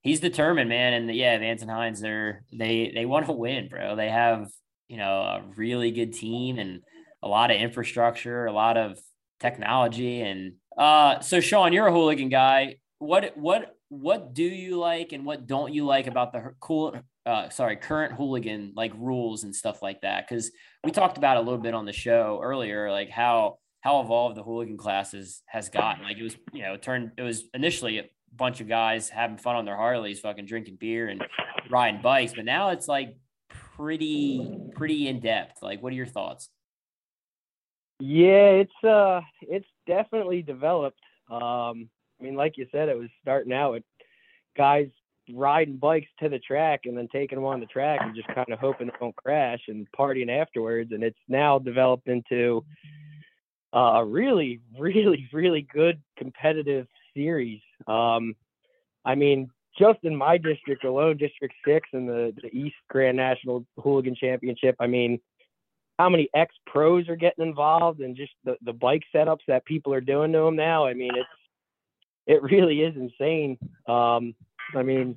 he's determined, man. And yeah, Vance and Hines, they're they they (laughs) want to win, bro. They have you know a really good team and a lot of infrastructure, a lot of technology and uh so Sean you're a hooligan guy what what what do you like and what don't you like about the cool uh sorry current hooligan like rules and stuff like that because we talked about a little bit on the show earlier like how how evolved the hooligan classes has gotten. Like it was you know turned it was initially a bunch of guys having fun on their harleys fucking drinking beer and riding bikes but now it's like pretty pretty in depth like what are your thoughts? Yeah, it's uh it's definitely developed. Um I mean like you said it was starting out with guys riding bikes to the track and then taking them on the track and just kind of hoping they don't crash and partying afterwards and it's now developed into uh, a really (laughs) really really good competitive series. Um I mean just in my district alone, District Six and the, the East Grand National Hooligan Championship, I mean, how many ex pros are getting involved and just the, the bike setups that people are doing to them now. I mean, it's it really is insane. Um, I mean,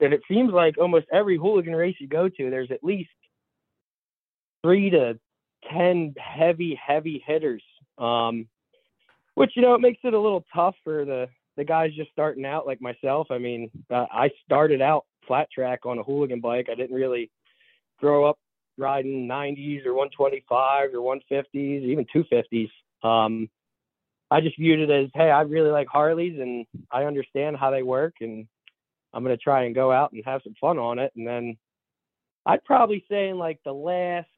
and it seems like almost every hooligan race you go to, there's at least three to ten heavy, heavy hitters. Um, which you know it makes it a little tough for the the guys just starting out like myself. I mean, uh, I started out flat track on a hooligan bike. I didn't really grow up riding 90s or 125s or 150s, even 250s. Um, I just viewed it as, hey, I really like Harleys and I understand how they work, and I'm gonna try and go out and have some fun on it. And then I'd probably say in like the last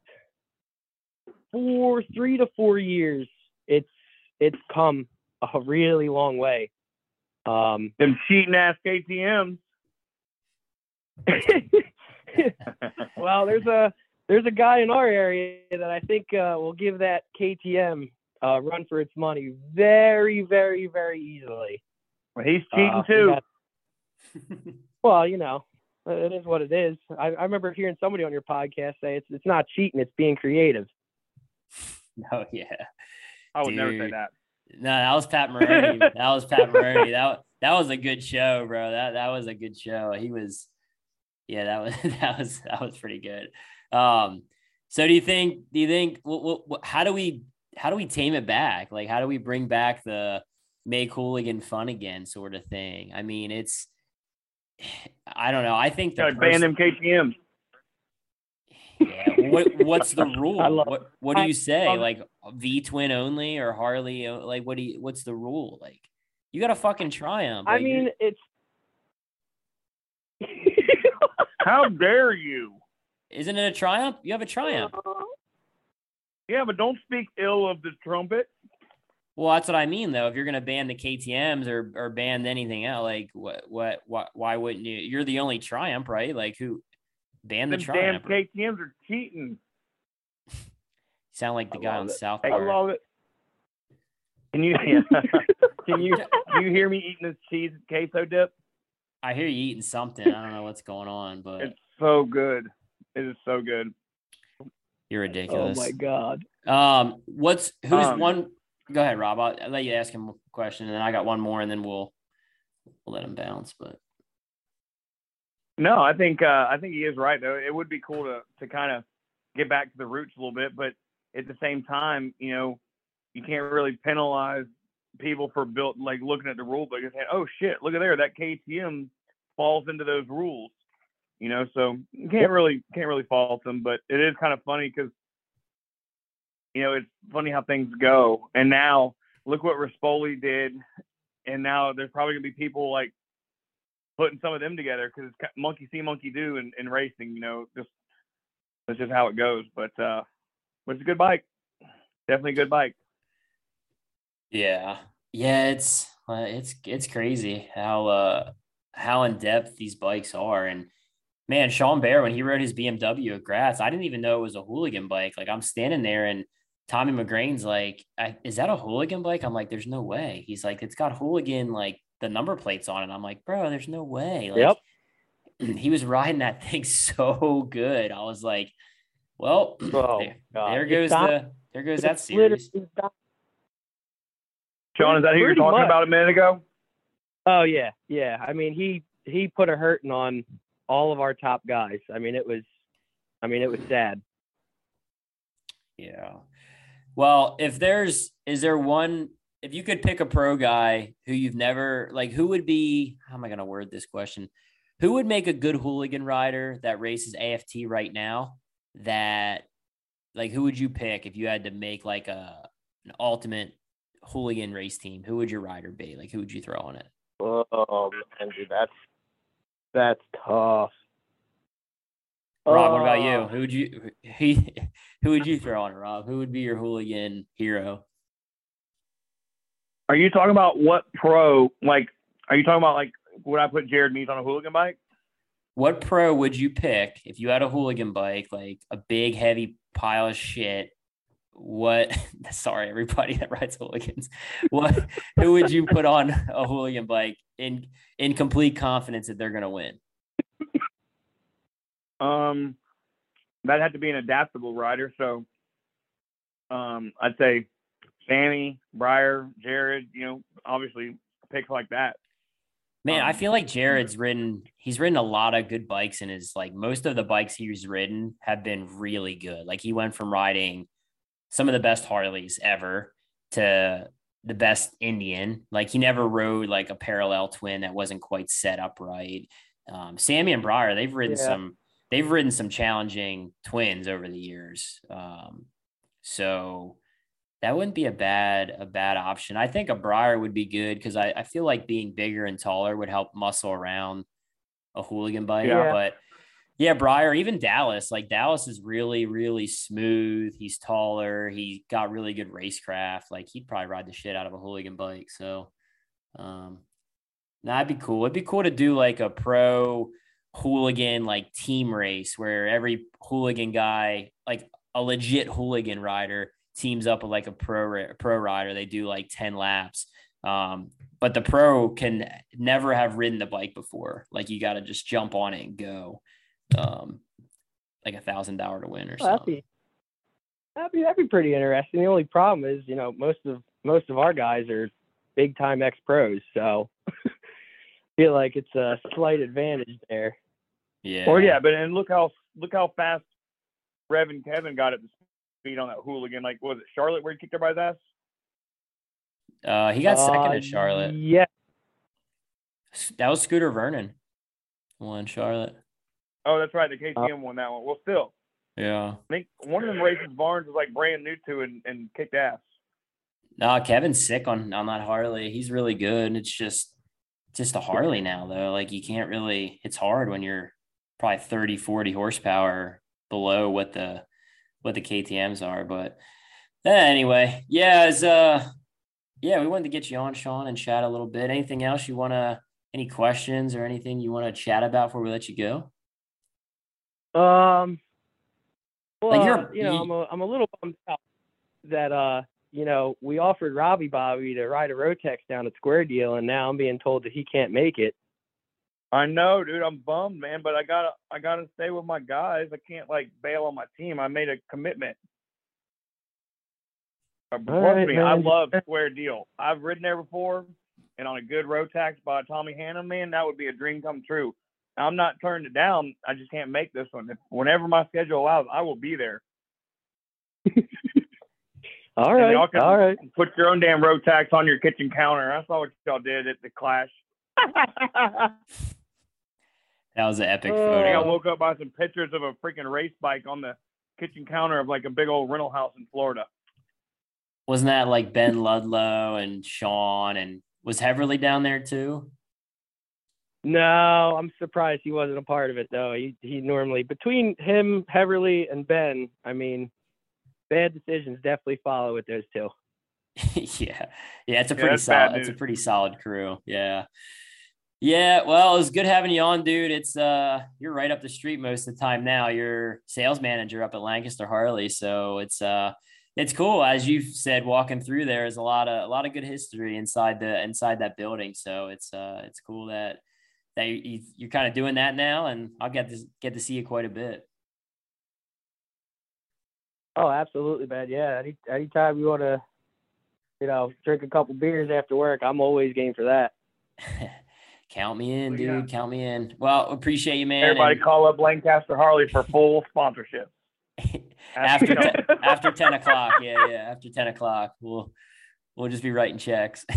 four, three to four years, it's it's come a really long way. Um, Them cheating ass KTM's. (laughs) well, there's a there's a guy in our area that I think uh, will give that KTM uh, run for its money very, very, very easily. Well, he's cheating Uh, too. that- (laughs) well, you know, it is what it is. I, I remember hearing somebody on your podcast say it's it's not cheating, it's being creative. (laughs) oh yeah I would never say that. No, that was Pat Maroney. (laughs) that was Pat Maroney. That that was a good show, bro. That that was a good show. He was, yeah, that was that was that was pretty good. Um, so do you think? Do you think? What, what, how do we how do we tame it back? Like, how do we bring back the make hooligan fun again sort of thing? I mean, it's I don't know. I think the Gotta ban them KTM's. yeah. What what's the (laughs) rule? What what do you say? Like V twin only or Harley? Like what do you? What's the rule? Like You got a fucking triumph. I Like, mean, it's. (laughs) How dare you? isn't it a triumph? You have a triumph. Yeah, but don't speak ill of the trumpet. Well, that's what I mean, though. If you're gonna ban the KTM's or or ban anything else, like what what what? Why wouldn't you? You're the only triumph, right? Like who? Ban the Them damn. KTM's are cheating. (laughs) Sound like the I guy on it. South I love it. Can you (laughs) (laughs) can you can you hear me eating this cheese queso dip? I hear you eating something. I don't know what's going on, but It's so good. It is so good. you're ridiculous. oh my god. Um, what's who's Um, one? Go ahead, Rob. I'll, I'll let you ask him a question, and then I got one more, and then we'll we'll let him bounce. But No, I think uh, I think he is right though. It would be cool to to kind of get back to the roots a little bit, but at the same time, you know, you can't really penalize people for built like looking at the rule book and saying, "Oh shit, look at there, that KTM falls into those rules." You know, so you can't really can't really fault them, but it is kind of funny because you know it's funny how things go. And now look what Rispoli did, and now there's probably gonna be people like putting some of them together because it's monkey see, monkey do in, in racing. You know, just that's just how it goes. But uh, but it's a good bike, definitely a good bike. yeah, yeah, it's uh, it's it's crazy how uh how in depth these bikes are, and man, Sean Bear when he rode his BMW at Gratz, I didn't even know it was a hooligan bike. Like I'm standing there and. Tommy McGrain's like, is that a hooligan bike? I'm like, there's no way. He's like, it's got hooligan like the number plates on it. I'm like, bro, there's no way. Like, Yep. (clears throat) he was riding that thing (laughs) so good. I was like, well, (clears throat) Oh, there, there goes not- the there goes that It's series. literally not- Sean, is that who you were talking much. about a minute ago? Oh yeah, yeah. I mean, he he put a hurting on all of our top guys. I mean, it was, I mean, it was sad. Yeah. Well, if there's is there one if you could pick a pro guy who you've never like who would be how am I gonna word this question? Who would make a good hooligan rider that races AFT right now? That like who would you pick if you had to make like a an ultimate hooligan race team? Who would your rider be? Like who would you throw on it? Oh man, dude, that's that's tough. Rob, what about you? Oh, Who would you (laughs) he who would you throw on it, Rob? Who would be your hooligan hero? Are you talking about what pro? Like, are you talking about like would I put Jared Mees on a hooligan bike? What pro would you pick if you had a hooligan bike, like a big heavy pile of shit? What (laughs) sorry, everybody that rides hooligans. What who would you put on a hooligan bike in in complete confidence that they're gonna win? Um, that had to be an adaptable rider. So, um, I'd say Sammy, Briar, Jared. You know, obviously picks like that. Man, I Um, feel like Jared's ridden he's ridden a lot of good bikes and his like most of the bikes he's ridden have been really good. Like he went from riding some of the best Harleys ever to the best Indian. Like he never rode like a parallel twin that wasn't quite set up right. Um, Sammy and Briar, they've ridden Yeah. some they've ridden some challenging twins over the years. Um, so that wouldn't be a bad a bad option. I think a Briar would be good because I, I feel like being bigger and taller would help muscle around a hooligan bike. Yeah. But yeah, Briar, even Dallas, like Dallas is really, really smooth. He's taller. He got really good racecraft. Like he'd probably ride the shit out of a hooligan bike. So um that'd be cool. It'd be cool to do like a pro hooligan like team race where every hooligan guy, like a legit hooligan rider, teams up with like a pro pro rider. They do like 10 laps. Um, but the pro can never have ridden the bike before. Like you got to just jump on it and go. Um, like a thousand dollar to win or Well, that'd something. be that'd be that'd be pretty interesting. The only problem is, you know, most of most of our guys are big time ex pros, so (laughs) feel like it's a slight advantage there. Yeah. Or yeah, but and look how look how fast Rev and Kevin got at the speed on that hooligan. Like was it Charlotte where he kicked everybody's ass? Uh, he got second Uh, at Charlotte. Yeah, That was Scooter Vernon. Won Charlotte. Oh, that's right. The KTM won that one. Well, still, Yeah. I think one of them races Barnes was like brand new to and, and kicked ass. No, Kevin's sick on on that Harley. He's really good. It's just just a Harley now though. Like you can't really it's hard when you're probably 30, 40 horsepower below what the what the KTMs are. But uh, anyway, yeah, as uh yeah, we wanted to get you on, Sean, and chat a little bit. Anything else you wanna any questions or anything you want to chat about before we let you go? Um well, Like, you're- you know, you- I'm a I'm a little bummed out that uh, you know, we offered Robbie Bobby to ride a Rotax down at Square Deal, and now I'm being told that he can't make it. I know, dude. I'm bummed, man, but I gotta I gotta stay with my guys. I can't like bail on my team. I made a commitment. Trust right, me, I love Square Deal. I've ridden there before, and on a good Rotax by Tommy Hannah, man, that would be a dream come true. I'm not turning it down. I just can't make this one. If, whenever my schedule allows, I will be there. (laughs) All And right, y'all can all right. Put your own damn Rotax on your kitchen counter. I saw what y'all did at the Clash. (laughs) That was an epic Oh. I got woke up by some pictures of a freaking race bike on the kitchen counter of like a big old rental house in Florida. Wasn't that like Ben Ludlow and Sean and was Heverly down there too? No, I'm surprised he wasn't a part of it though. He he normally between him, Heverly, and Ben. I mean, bad decisions definitely follow with those two. (laughs) yeah. Yeah, it's a pretty that's bad solid it's a pretty solid crew. Yeah. Yeah, well, it was good having you on, dude. It's uh you're right up the street most of the time now. You're sales manager up at Lancaster Harley. So it's uh it's cool. As you've said, walking through there is a lot of a lot of good history inside the inside that building. So it's uh it's cool that that you, you, you're kind of doing that now, and I'll get to get to see you quite a bit. Oh, absolutely, man. Yeah, any anytime you want to, you know, drink a couple beers after work, I'm always game for that. (laughs) Count me in, dude. yeah. Count me in. Well, appreciate you, man. Everybody and- call up Lancaster Harley for full sponsorship. (laughs) after you know. te- after ten o'clock. Yeah, yeah. After ten o'clock, we'll we'll just be writing checks. (laughs)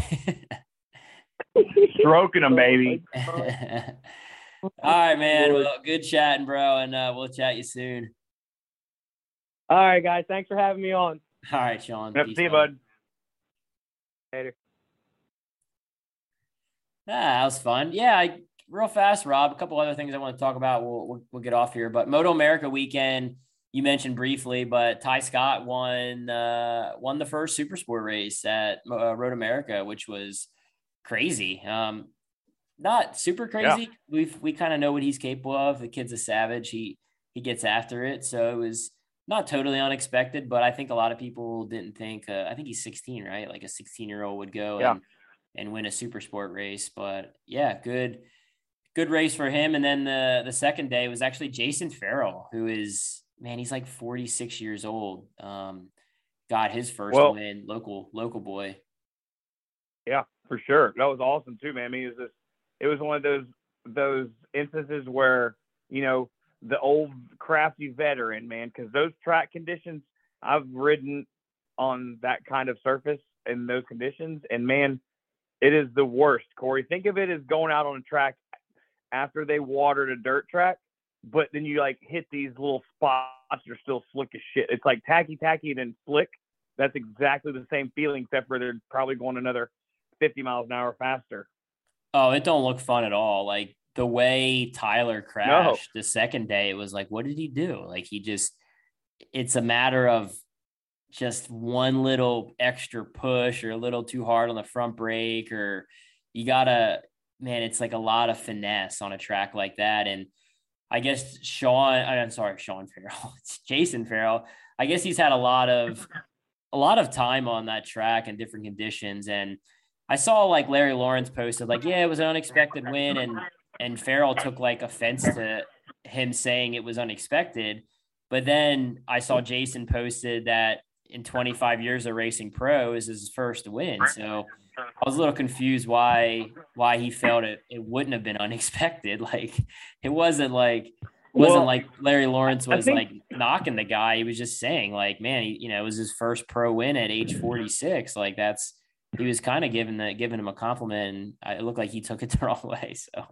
Stroking them, baby. All right, man. Well, good chatting, bro, and uh, we'll chat you soon. All right, guys. Thanks for having me on. All right, Sean. Yep, Peace, see you, bud. bud. Later. Ah, that was fun. Yeah, I, real fast, Rob. A couple other things I want to talk about. We'll, we'll we'll get off here, but Moto America weekend you mentioned briefly, but Ty Scott won uh, won the first Super Sport race at uh, Road America, which was crazy. Um, not super crazy. We've we kind of know what he's capable of. The kid's a savage. He he gets after it. So it was not totally unexpected, but I think a lot of people didn't think. Uh, I think he's 16, right? Like a 16 year old would go Yeah. and and win a super sport race. But yeah, good good race for him. And then the the second day was actually Jason Farrell, who is man, he's like 46 years old. Um, got his first Well- win, local local boy. Yeah, for sure. That was awesome too, man. I mean, it was just, it was one of those those instances where you know the old crafty veteran, man, because those track conditions I've ridden on that kind of surface in those conditions, and man, it is the worst. Corey, think of it as going out on a track after they watered a dirt track, but then you like hit these little spots that are still slick as shit. It's like tacky, tacky, and then slick. That's exactly the same feeling, except for they're probably going another 50 miles an hour faster. Oh, it don't look fun at all. Like the way Tyler crashed the second day, it was like, what did he do? Like he just, it's a matter of just one little extra push or a little too hard on the front brake, or you gotta, man, it's like a lot of finesse on a track like that. And I guess Sean, I'm sorry, Sean (laughs) Farrell, it's Jason Farrell. I guess he's had a lot of, a lot of time on that track and different conditions. And I saw like Larry Lawrence posted like, yeah, it was an unexpected win, and and Farrell took like offense to him saying it was unexpected. But then I saw Jason posted that in 25 years of racing pro is his first win. So I was a little confused why why he felt it it wouldn't have been unexpected. (laughs) Like it wasn't like it wasn't Well, like Larry Lawrence was think- like knocking the guy. He was just saying like, man, he, you know, it was his first pro win at age 46. Like that's he was kind of giving the giving him a compliment, and I, it looked like he took it (laughs) the wrong way. So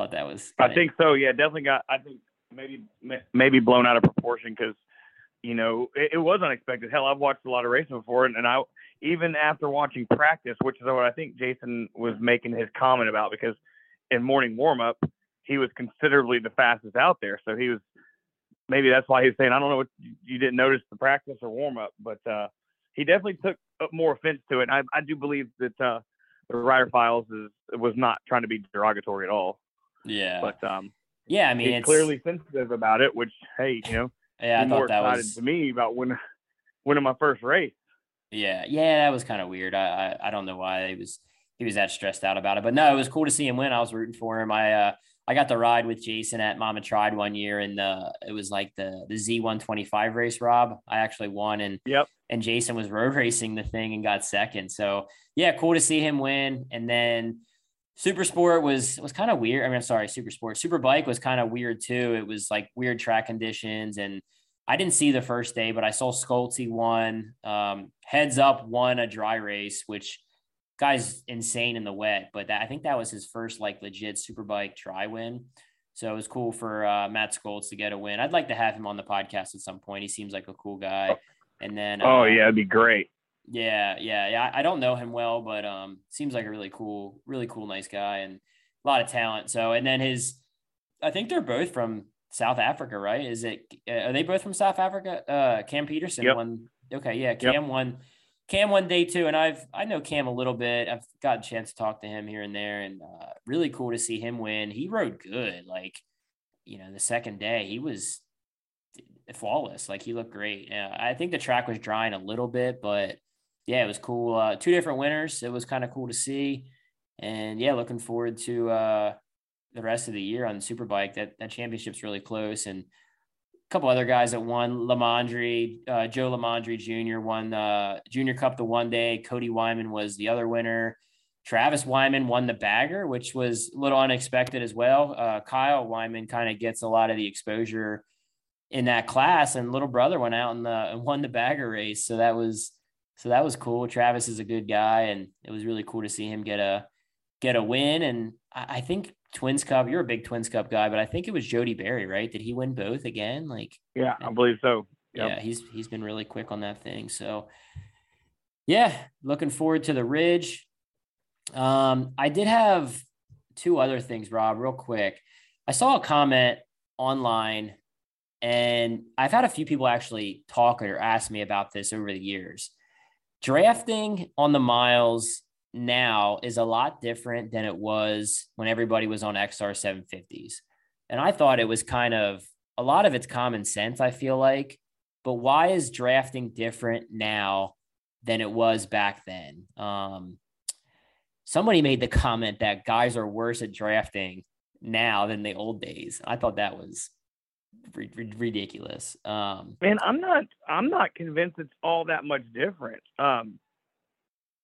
thought that was. I think so. Yeah, definitely got. I think maybe maybe blown out of proportion because you know, it, it, was unexpected. Hell, I've watched a lot of racing before, and, and I even after watching practice, which is what I think Jason was making his comment about, because in morning warm up, he was considerably the fastest out there. So he was maybe that's why he's saying, I don't know what you didn't notice the practice or warm up, but uh, he definitely took more offense to it. And I, I do believe that uh, the Rider Files is was not trying to be derogatory at all. Yeah. But um, yeah, I mean, he's it's clearly sensitive about it, which hey, you know, (laughs) yeah, I more thought that excited was to me about winning (laughs) winning my first race. Yeah, yeah, that was kind of weird. I, I I don't know why he was he was that stressed out about it, but no, it was cool to see him win. I was rooting for him. I uh I got the ride with Jason at Mama Tried one year, and the it was like the the Z one twenty five race. Rob, I actually won, and yep, and Jason was road (laughs) racing the thing and got second. So yeah, cool to see him win. And then Super Sport was was kind of weird. I mean, I'm sorry, Super Sport, Super Bike was kind of weird too. It was like weird track conditions, and I didn't see the first day, but I saw Scholtzy won. Um, heads up won a dry race, which guy's insane in the wet. But that, I think that was his first like legit Super Bike try win. So it was cool for uh, Matt Scholtz to get a win. I'd like to have him on the podcast at some point. He seems like a cool guy. And then, oh uh, yeah, it'd be great. Yeah, yeah, yeah. I don't know him well, but um, seems like a really cool, really cool, nice guy, and a lot of talent. So, and then his, I think they're both from South Africa, right? Is it? Uh, are they both from South Africa? Uh, Cam Petersen yep. won. Okay, yeah, Cam yep. won. Cam one day two, and I've I know Cam a little bit. I've got a chance to talk to him here and there, and uh, really cool to see him win. He rode good, like you know, the second day he was flawless. Like he looked great. Yeah, I think the track was drying a little bit, but yeah, it was cool. Uh, two different winners. It was kind of cool to see, and yeah, looking forward to uh, the rest of the year on Superbike. That that championship's really close, and a couple other guys that won LiMandri, uh, Joe LiMandri Jr. won the uh, Junior Cup the one day. Cody Wyman was the other winner. Travis Wyman won the bagger, which was a little unexpected as well. Uh, Kyle Wyman kind of gets a lot of the exposure in that class, and little brother went out and, the, and won the bagger race. So that was so that was cool. Travis is a good guy, and it was really cool to see him get a get a win. And I, I think Twins Cup. You're a big Twins Cup guy, but I think it was Jody Barry, right? Did he win both again? Like, yeah, I believe so. Yep. Yeah, he's he's been really quick on that thing. So, yeah, looking forward to the Ridge. Um, I did have two other things, Rob, real quick. I saw a comment online, and I've had a few people actually talk or ask me about this over the years. Drafting on the miles now is a lot different than it was when everybody was on XR 750s. And I thought it was kind of a lot of it's common sense, I feel like. But why is drafting different now than it was back then? Um, somebody made the comment that guys are worse at drafting now than the old days. I thought that was r- r- ridiculous. Um, I'm not. I'm not convinced it's all that much different. Um,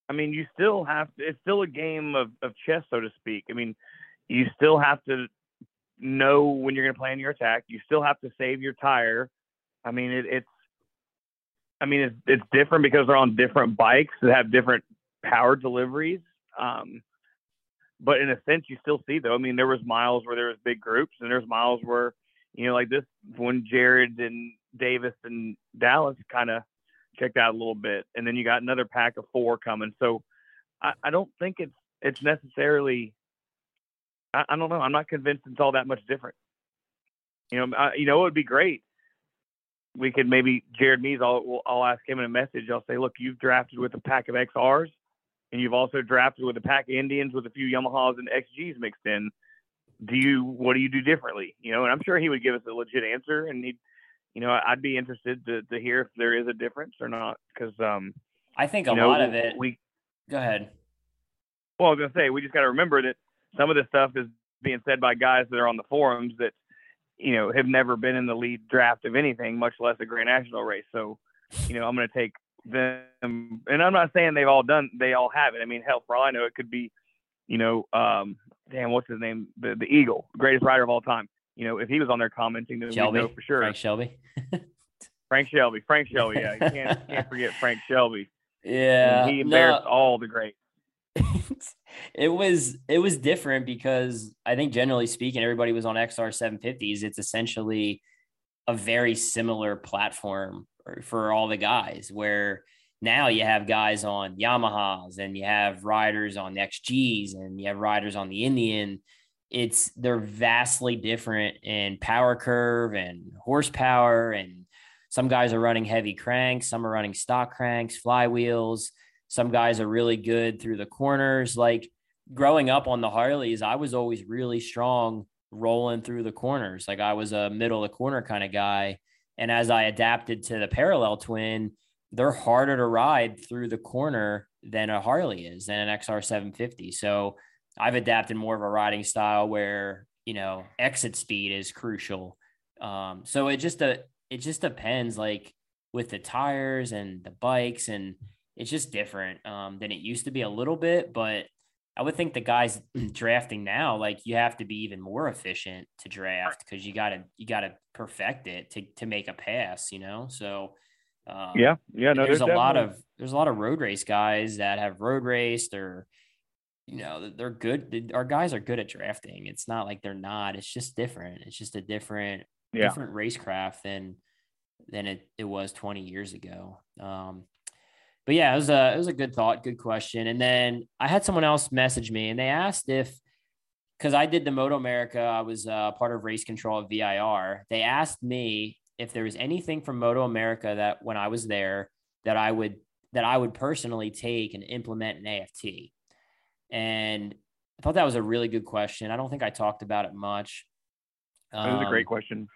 I mean, you still have to, it's still a game of, of chess, so to speak. I mean, you still have to know when you're going to plan your attack. You still have to save your tire. I mean, it, it's, I mean, it's, it's different because they're on different bikes that have different power deliveries. Um, but in a sense, you still see though. I mean, there was miles where there was big groups, and there's miles where, you know, like this when Jared and Davis and Dallas kind of checked out a little bit, and then you got another pack of four coming. So I, I don't think it's it's necessarily. I, I, don't know. I'm not convinced it's all that much different. You know, I, you know, it would be great. We could maybe Jared Mees. I'll I'll ask him in a message. I'll say, look, you've drafted with a pack of XRs, and you've also drafted with a pack of Indians with a few Yamahas and XGs mixed in. Do you what do you do differently? You know, and I'm sure he would give us a legit answer, and he'd you know, I'd be interested to, to hear if there is a difference or not. Cause, um, I think a know, lot of it, we go ahead. Well, I was to say, we just got to remember that some of this stuff is being said by guys that are on the forums that, you know, have never been in the lead draft of anything, much less a Grand National race. So, you know, I'm to take them, and I'm not saying they've all done, they all have it. I mean, hell, for all I know, it could be, you know, um, damn, what's his name? The the Eagle, greatest rider of all time you know, if he was on there commenting, then Shelby, we know for sure. Frank Shelby. (laughs) Frank Shelby. Frank Shelby. Yeah, you can't can't forget Frank Shelby. Yeah, and he embarrassed no. all the greats. (laughs) it was it was different because I think generally speaking, everybody was on XR 750s. It's essentially a very similar platform for all the guys where now you have guys on Yamahas and you have riders on XGs and you have riders on the Indian. It's they're vastly different in power curve and horsepower. And some guys are running heavy cranks, some are running stock cranks, flywheels. Some guys are really good through the corners. Like growing up on the Harleys, I was always really strong rolling through the corners. Like I was a middle of the corner kind of guy. And as I adapted to the parallel twin, they're harder to ride through the corner than a Harley is than an XR 750. So I've adapted more of a riding style where, you know, exit speed is crucial. Um, so it just, uh, it just depends like with the tires and the bikes and it's just different um, than it used to be a little bit, but I would think the guys (clears throat) drafting now, like you have to be even more efficient to draft because you gotta you gotta perfect it to to make a pass, you know. So um, yeah, yeah. No, there's, there's a lot of there's a lot of road race guys that have road raced or you know they're good. Our guys are good at drafting. It's not like they're not. It's just different. It's just a different yeah. different racecraft than than it, it was 20 years ago. Um, but yeah, it was a it was a good thought, good question. And then I had someone else message me and they asked if because I did the Moto America, I was uh, part of race control at VIR. They asked me if there was anything from Moto America that when I was there that I would that I would personally take and implement an AFT. And I thought that was a really good question. I don't think I talked about it much. Um, was a great um, question.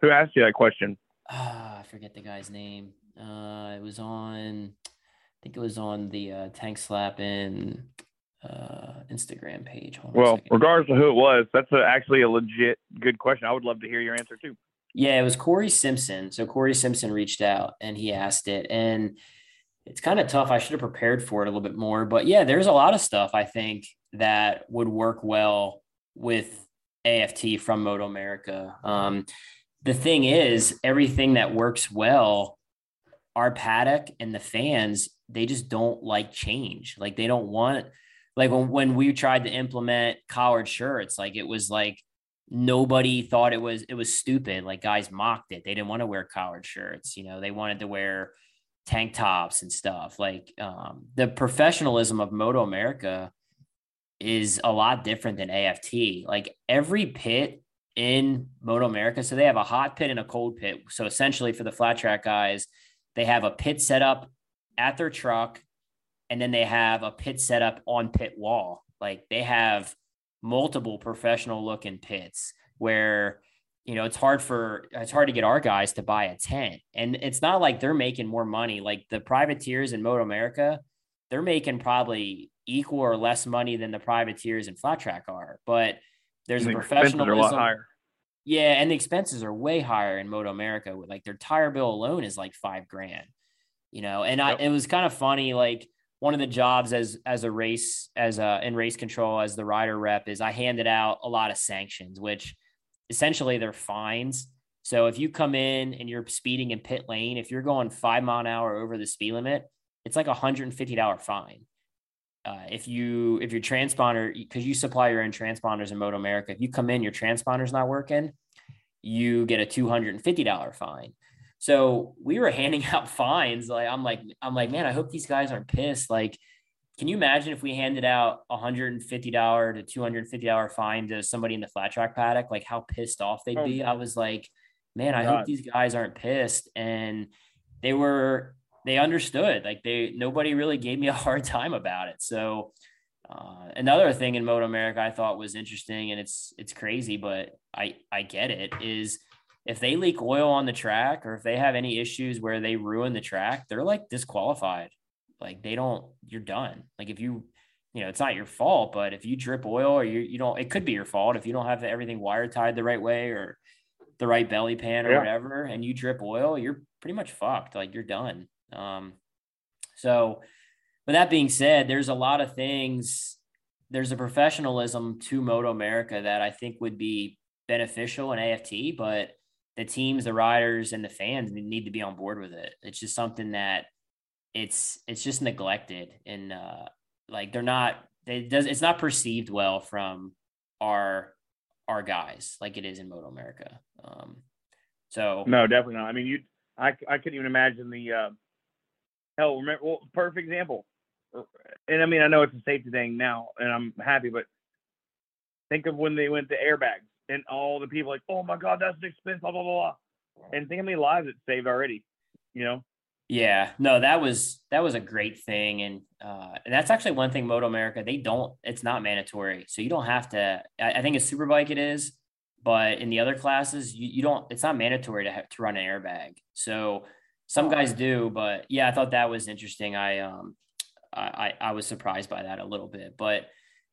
Who asked you that question? Uh, I forget the guy's name. Uh, it was on, I think it was on the uh, Tank Slapping uh, Instagram page. Hold well, regardless of who it was, that's a, actually a legit good question. I would love to hear your answer too. Yeah, it was Corey Simpson. So Corey Simpson reached out and he asked it. And it's kind of tough. I should have prepared for it a little bit more. But yeah, there's a lot of stuff I think that would work well with AFT from Moto America. Um, the thing is, everything that works well, our paddock and the fans, they just don't like change. Like they don't want, like when, when we tried to implement collared shirts, like it was like nobody thought it was it was stupid. Like guys mocked it. They didn't want to wear collared shirts you know? They wanted to wear tank tops and stuff. Like um, the professionalism of moto america is a lot different than aft like every pit in moto america so they have a hot pit and a cold pit. So essentially for the flat track guys they have a pit set up at their truck and then they have a pit set up on pit wall. Like they have multiple professional looking pits where you know it's hard for it's hard to get our guys to buy a tent. And it's not like they're making more money. Like the privateers in moto america they're making probably equal or less money than the privateers in flat track are. But there's and a professionalism a yeah and the expenses are way higher in moto america. Like their tire bill alone is like five grand you know? And yep. I, it was kind of funny like one of the jobs as as a race as a in race control as the rider rep is I handed out a lot of sanctions, which essentially they're fines. So if you come in and you're speeding in pit lane, if you're going five mile an hour over the speed limit, it's like a hundred and fifty dollar fine. Uh, if you if your transponder because you supply your own transponders in Moto America, if you come in your transponder's not working, you get a two hundred and fifty dollar fine. So we were handing (laughs) out fines. Like I'm like, I'm like, man, I hope these guys aren't pissed. Like, can you imagine if we handed out a hundred and fifty dollar to two hundred and fifty dollar fine to somebody in the flat track paddock? Like how pissed off they'd be. I was like, man, I God. hope these guys aren't pissed. And they were, they understood. Like they, nobody really gave me a (laughs) hard time about it. So uh, another thing in Moto America I thought was interesting, and it's it's crazy, but I I get it. Is if they leak oil on the track or if they have any issues where they ruin the track, they're like disqualified. Like they don't, you're done. Like if you, you know, it's not your fault, but if you drip oil or you, you don't, it could be your fault if you don't have everything wire tied the right way or the right belly pan or yeah. whatever, and you drip oil, you're pretty much fucked. Like you're done. Um, so, with that being said, there's a lot of things. There's a professionalism to Moto America that I think would be beneficial in AFT, but the teams, the riders, and the fans need to be on board with it. It's just something that it's it's just neglected and uh, like they're not. It does. It's not perceived well from our our guys like it is in Moto America. Um, So No, definitely not. I mean, you, I, I couldn't even imagine the. Uh, hell, remember, well, perfect example. And I mean, I know it's a safety thing now, and I'm happy, but think of when they went to airbags and all the people like, oh my god, that's expensive, blah blah blah, blah. and think how many lives it saved already. You know. Yeah, no, that was that was a great thing, and uh, and that's actually one thing. Moto America, they don't. It's not mandatory, so you don't have to. I, I think a superbike it is, but in the other classes, you, you don't. It's not mandatory to have to run an airbag. So some guys do, but yeah, I thought that was interesting. I um, I I was surprised by that a little bit, but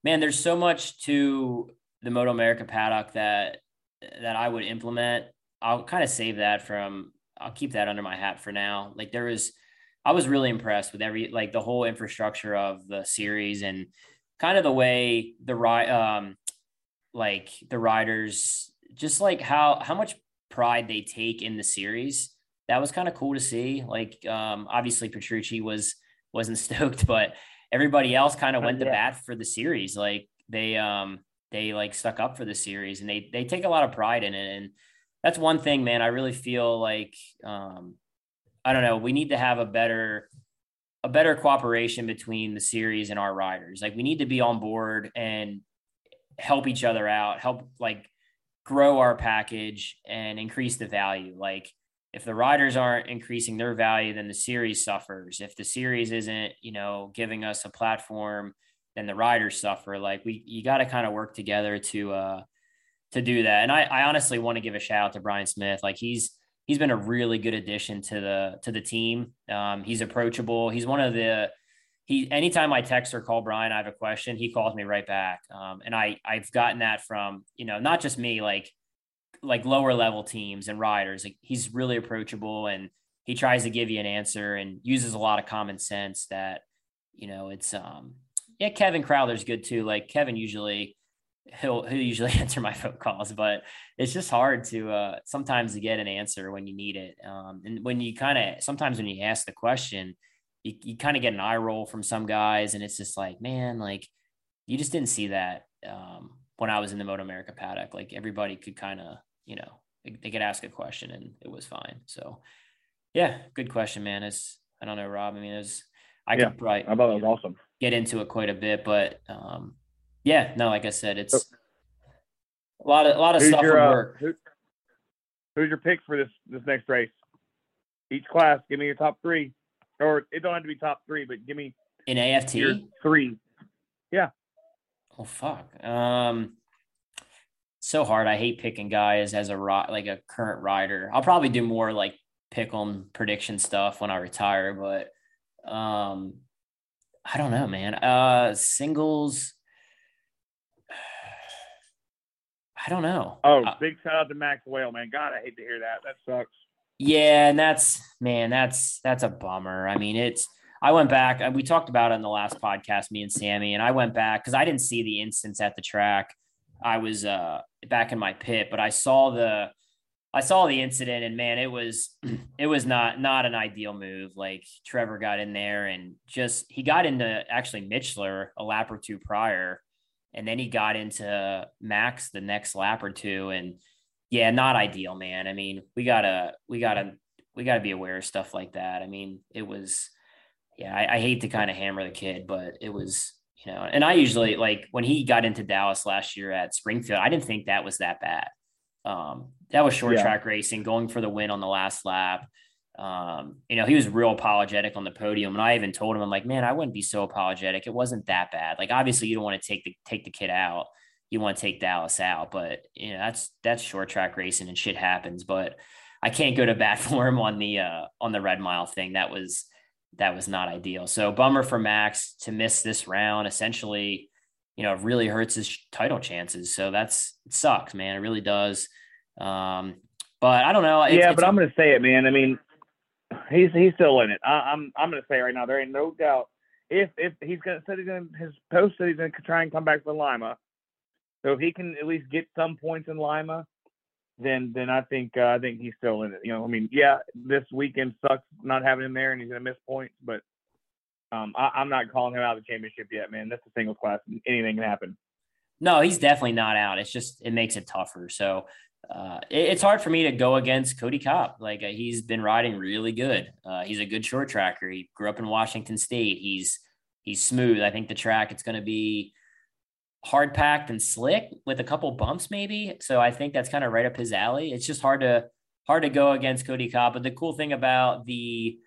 man, there's so much to the Moto America paddock that that I would implement. I'll kind of save that from I'll keep that under my hat for now. Like there was, I was really impressed with every like the whole infrastructure of the series and kind of the way the ride, um, like the riders, just like how how much pride they take in the series. That was kind of cool to see. Like um, obviously Petrucci was wasn't (laughs) stoked, but everybody else kind of went yeah. to bat for the series. Like they um they like stuck up for the series and they they take a lot of pride in it and that's one thing, man. I really feel like um, I don't know. We need to have a better a better cooperation between the series and our riders. Like we need to be on board and help each other out, help like grow our package and increase the value. Like if the riders aren't increasing their value, then the series suffers. If the series isn't, you know, giving us a platform, then the riders suffer. Like we, you got to kind of work together to, uh, to do that. And I, I honestly want to give a shout out to Brian Smith. Like he's he's been a really good addition to the to the team. Um, he's approachable. He's one of the he anytime I text or call Brian, I have a question, he calls me right back. Um, and I I've gotten that from you know not just me like like lower level teams and riders. Like he's really approachable and he tries to give you an answer and uses a lot of common sense that you know it's um yeah Kevin Crowther's good too. Like Kevin usually he'll he'll usually (laughs) answer my phone calls, but it's just hard to uh, sometimes to get an answer when you need it. Um, and when you kind of sometimes when you ask the question, you, you kind of get an eye roll from some guys, and it's just like, man, like you just didn't see that um, when I was in the Moto America paddock. Like everybody could kind of, you know, they, they, could ask a question and it was fine. So, yeah, good question, man. It's I don't know, Rob. I mean, it's I yeah, could probably I thought it was know, awesome. Get into it quite a bit, but um, yeah, no, like I said, it's a lot of a lot of who's stuff your, uh, work. Who, who's your pick for this this next race? Each class, give me your top three, or it don't have to be top three, but give me in AFT your three. Yeah. Oh fuck. Um, so hard. I hate picking guys as a like a current rider. I'll probably do more like pick 'em prediction stuff when I retire, but um, I don't know, man. Uh, singles. (sighs) I don't know. Oh, uh, big shout out to Max Whale, man. God, I hate to hear that. That sucks. Yeah, and that's man, that's that's a bummer. I mean, it's I went back we talked about it in the last podcast, me and Sammy, and I went back because I didn't see the instance at the track. I was uh back in my pit, but I saw the I saw the incident and man, it was (clears throat) it was not not an ideal move. Like Trevor got in there and just he got into actually Mischler a lap or two prior and then he got into Max the next lap or two, and yeah, not ideal, man. I mean, we gotta we gotta we gotta be aware of stuff like that. I mean, it was yeah, I, I hate to kind of hammer the kid, but it was you know, and I usually like when he got into Dallas last year at Springfield, I didn't think that was that bad. Um, that was short yeah. track racing, going for the win on the last lap. Um, you know, he was real apologetic on the podium. And I even told him, I'm like, man, I wouldn't be so apologetic. It wasn't that bad. Like, obviously you don't want to take the, take the kid out. You want to take Dallas out, but you know, that's, that's short track racing and shit happens, but I can't go to bat (laughs) for him on the, uh, on the red mile thing. That was, that was not ideal. So bummer for Max to miss this round. Essentially, you know, it really hurts his title chances. So that's, it sucks, man. It really does. Um, but I don't know. It's, yeah, but I'm going to say it, man. I mean, he's he's still in it. I, am I'm, I'm gonna say right now there ain't no doubt if if he's gonna said he's gonna his post said he's gonna try and come back for Lima. So if he can at least get some points in Lima, then then I think uh, I think he's still in it. You know, I mean, yeah, this weekend sucks not having him there and he's gonna miss points, but um, I, am not calling him out of the championship yet, man. That's a single class. Anything can happen. No, he's definitely not out. It's just it makes it tougher. So uh, it, it's hard for me to go against Kody Kopp. Like uh, he's been riding really good. Uh, he's a good short tracker. He grew up in Washington State. He's he's smooth. I think the track it's going to be hard packed and slick with a couple bumps maybe. So I think that's kind of right up his alley. It's just hard to hard to go against Kody Kopp. But the cool thing about the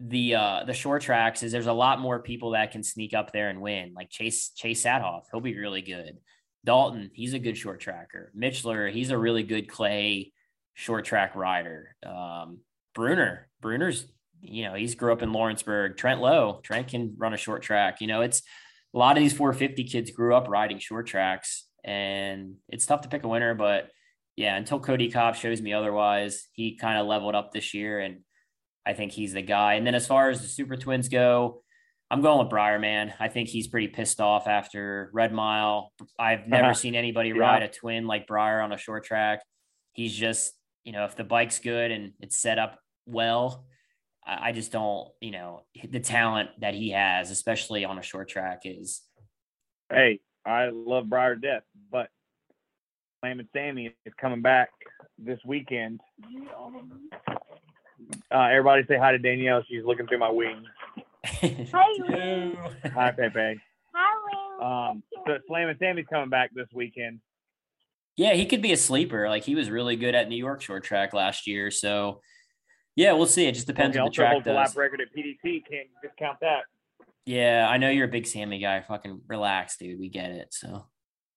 the uh the short tracks is there's a lot more people that can sneak up there and win. Like Chase Chase Saathoff, he'll be really good. Dalton, he's a good short tracker. Mischler, he's a really good clay short track rider. Um, Brunner, Brunner's, you know, he's grew up in Lawrenceburg. Trent Lowe, Trent can run a short track. You know, it's a lot of these 450 kids grew up riding short tracks, and it's tough to pick a winner. But yeah, until Kody Kopp shows me otherwise, he kind of leveled up this year, and I think he's the guy. And then as far as the Super Twins go, I'm going with Briar, man. I think he's pretty pissed off after Red Mile. I've (laughs) never uh-huh. seen anybody yeah. ride a twin like Briar on a short track. He's just, you know, if the bike's good and it's set up well, I just don't, you know, the talent that he has, especially on a short track, is. Hey, I love Briar death, but Lamb and Sammy is coming back this weekend. Uh, everybody say hi to Danielle. She's looking through my wings. Hi, (laughs) Hi, Pepe. Hi, Um, so Slammin' Sammy's coming back this weekend. Yeah, he could be a sleeper. Like he was really good at New York short track last year. So yeah, we'll see. It just depends on the track does. lap record at PDT. Can't discount that. Yeah, I know you're a big Sammy guy. Fucking relax, dude. We get it. So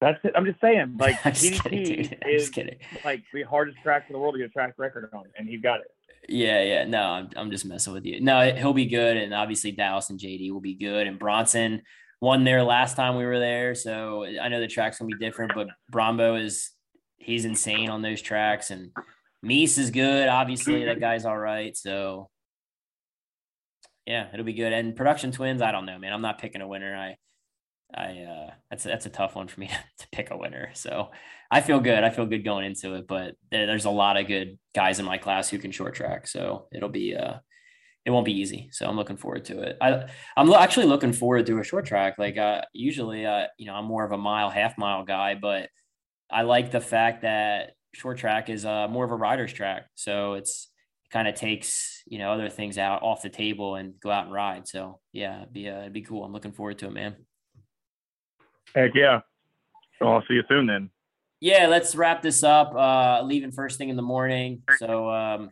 that's it. I'm just saying, (laughs) like I'm PDT kidding, is kidding. like the hardest track in the world to get a track record on, and he got it. Yeah, yeah. No, I'm, I'm just messing with you. No, he'll be good. And obviously, Dallas and JD will be good. And Bronson won there last time we were there. So I know the track's going to be different, but Brombo is, he's insane on those tracks. And Mees is good. Obviously, that guy's all right. So yeah, it'll be good. And production twins, I don't know, man. I'm not picking a winner. I, I uh that's that's a tough one for me (laughs) to pick a winner. So I feel good. I feel good going into it, but there's a lot of good guys in my class who can short track. So it'll be uh it won't be easy. So I'm looking forward to it. I I'm actually looking forward to a short track. Like uh usually uh you know I'm more of a mile half mile guy, but I like the fact that short track is uh more of a rider's track. So it's kind of takes you know other things out off the table and go out and ride. So yeah, it'd be uh, it'd be cool. I'm looking forward to it, man. Heck yeah. So I'll see you soon then. Yeah, let's wrap this up. Uh, leaving first thing in the morning. So um,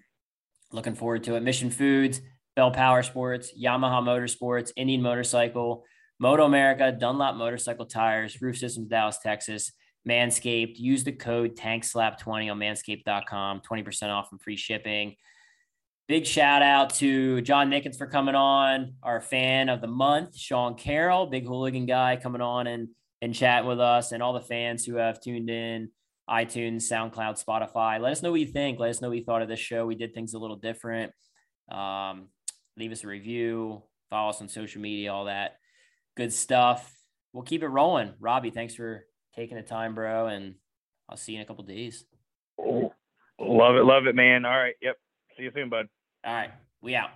looking forward to it. Mission Foods, Bell Power Sports, Yamaha Motorsports, Indian Motorcycle, Moto America, Dunlop Motorcycle Tires, Roof Systems Dallas, Texas, Manscaped. Use the code TankSlap20 on manscaped.com, 20% off and free shipping. Big shout out to John Nickens for coming on, our fan of the month, Sean Carroll, big hooligan guy coming on and and chat with us and all the fans who have tuned in iTunes, SoundCloud, Spotify. Let us know what you think. Let us know what you thought of this show. We did things a little different. Um, leave us a review, follow us on social media, all that good stuff. We'll keep it rolling. Robbie, thanks for taking the time, bro. And I'll see you in a couple days. love it. Love it, man. All right. Yep. See you soon, bud. All right. We out.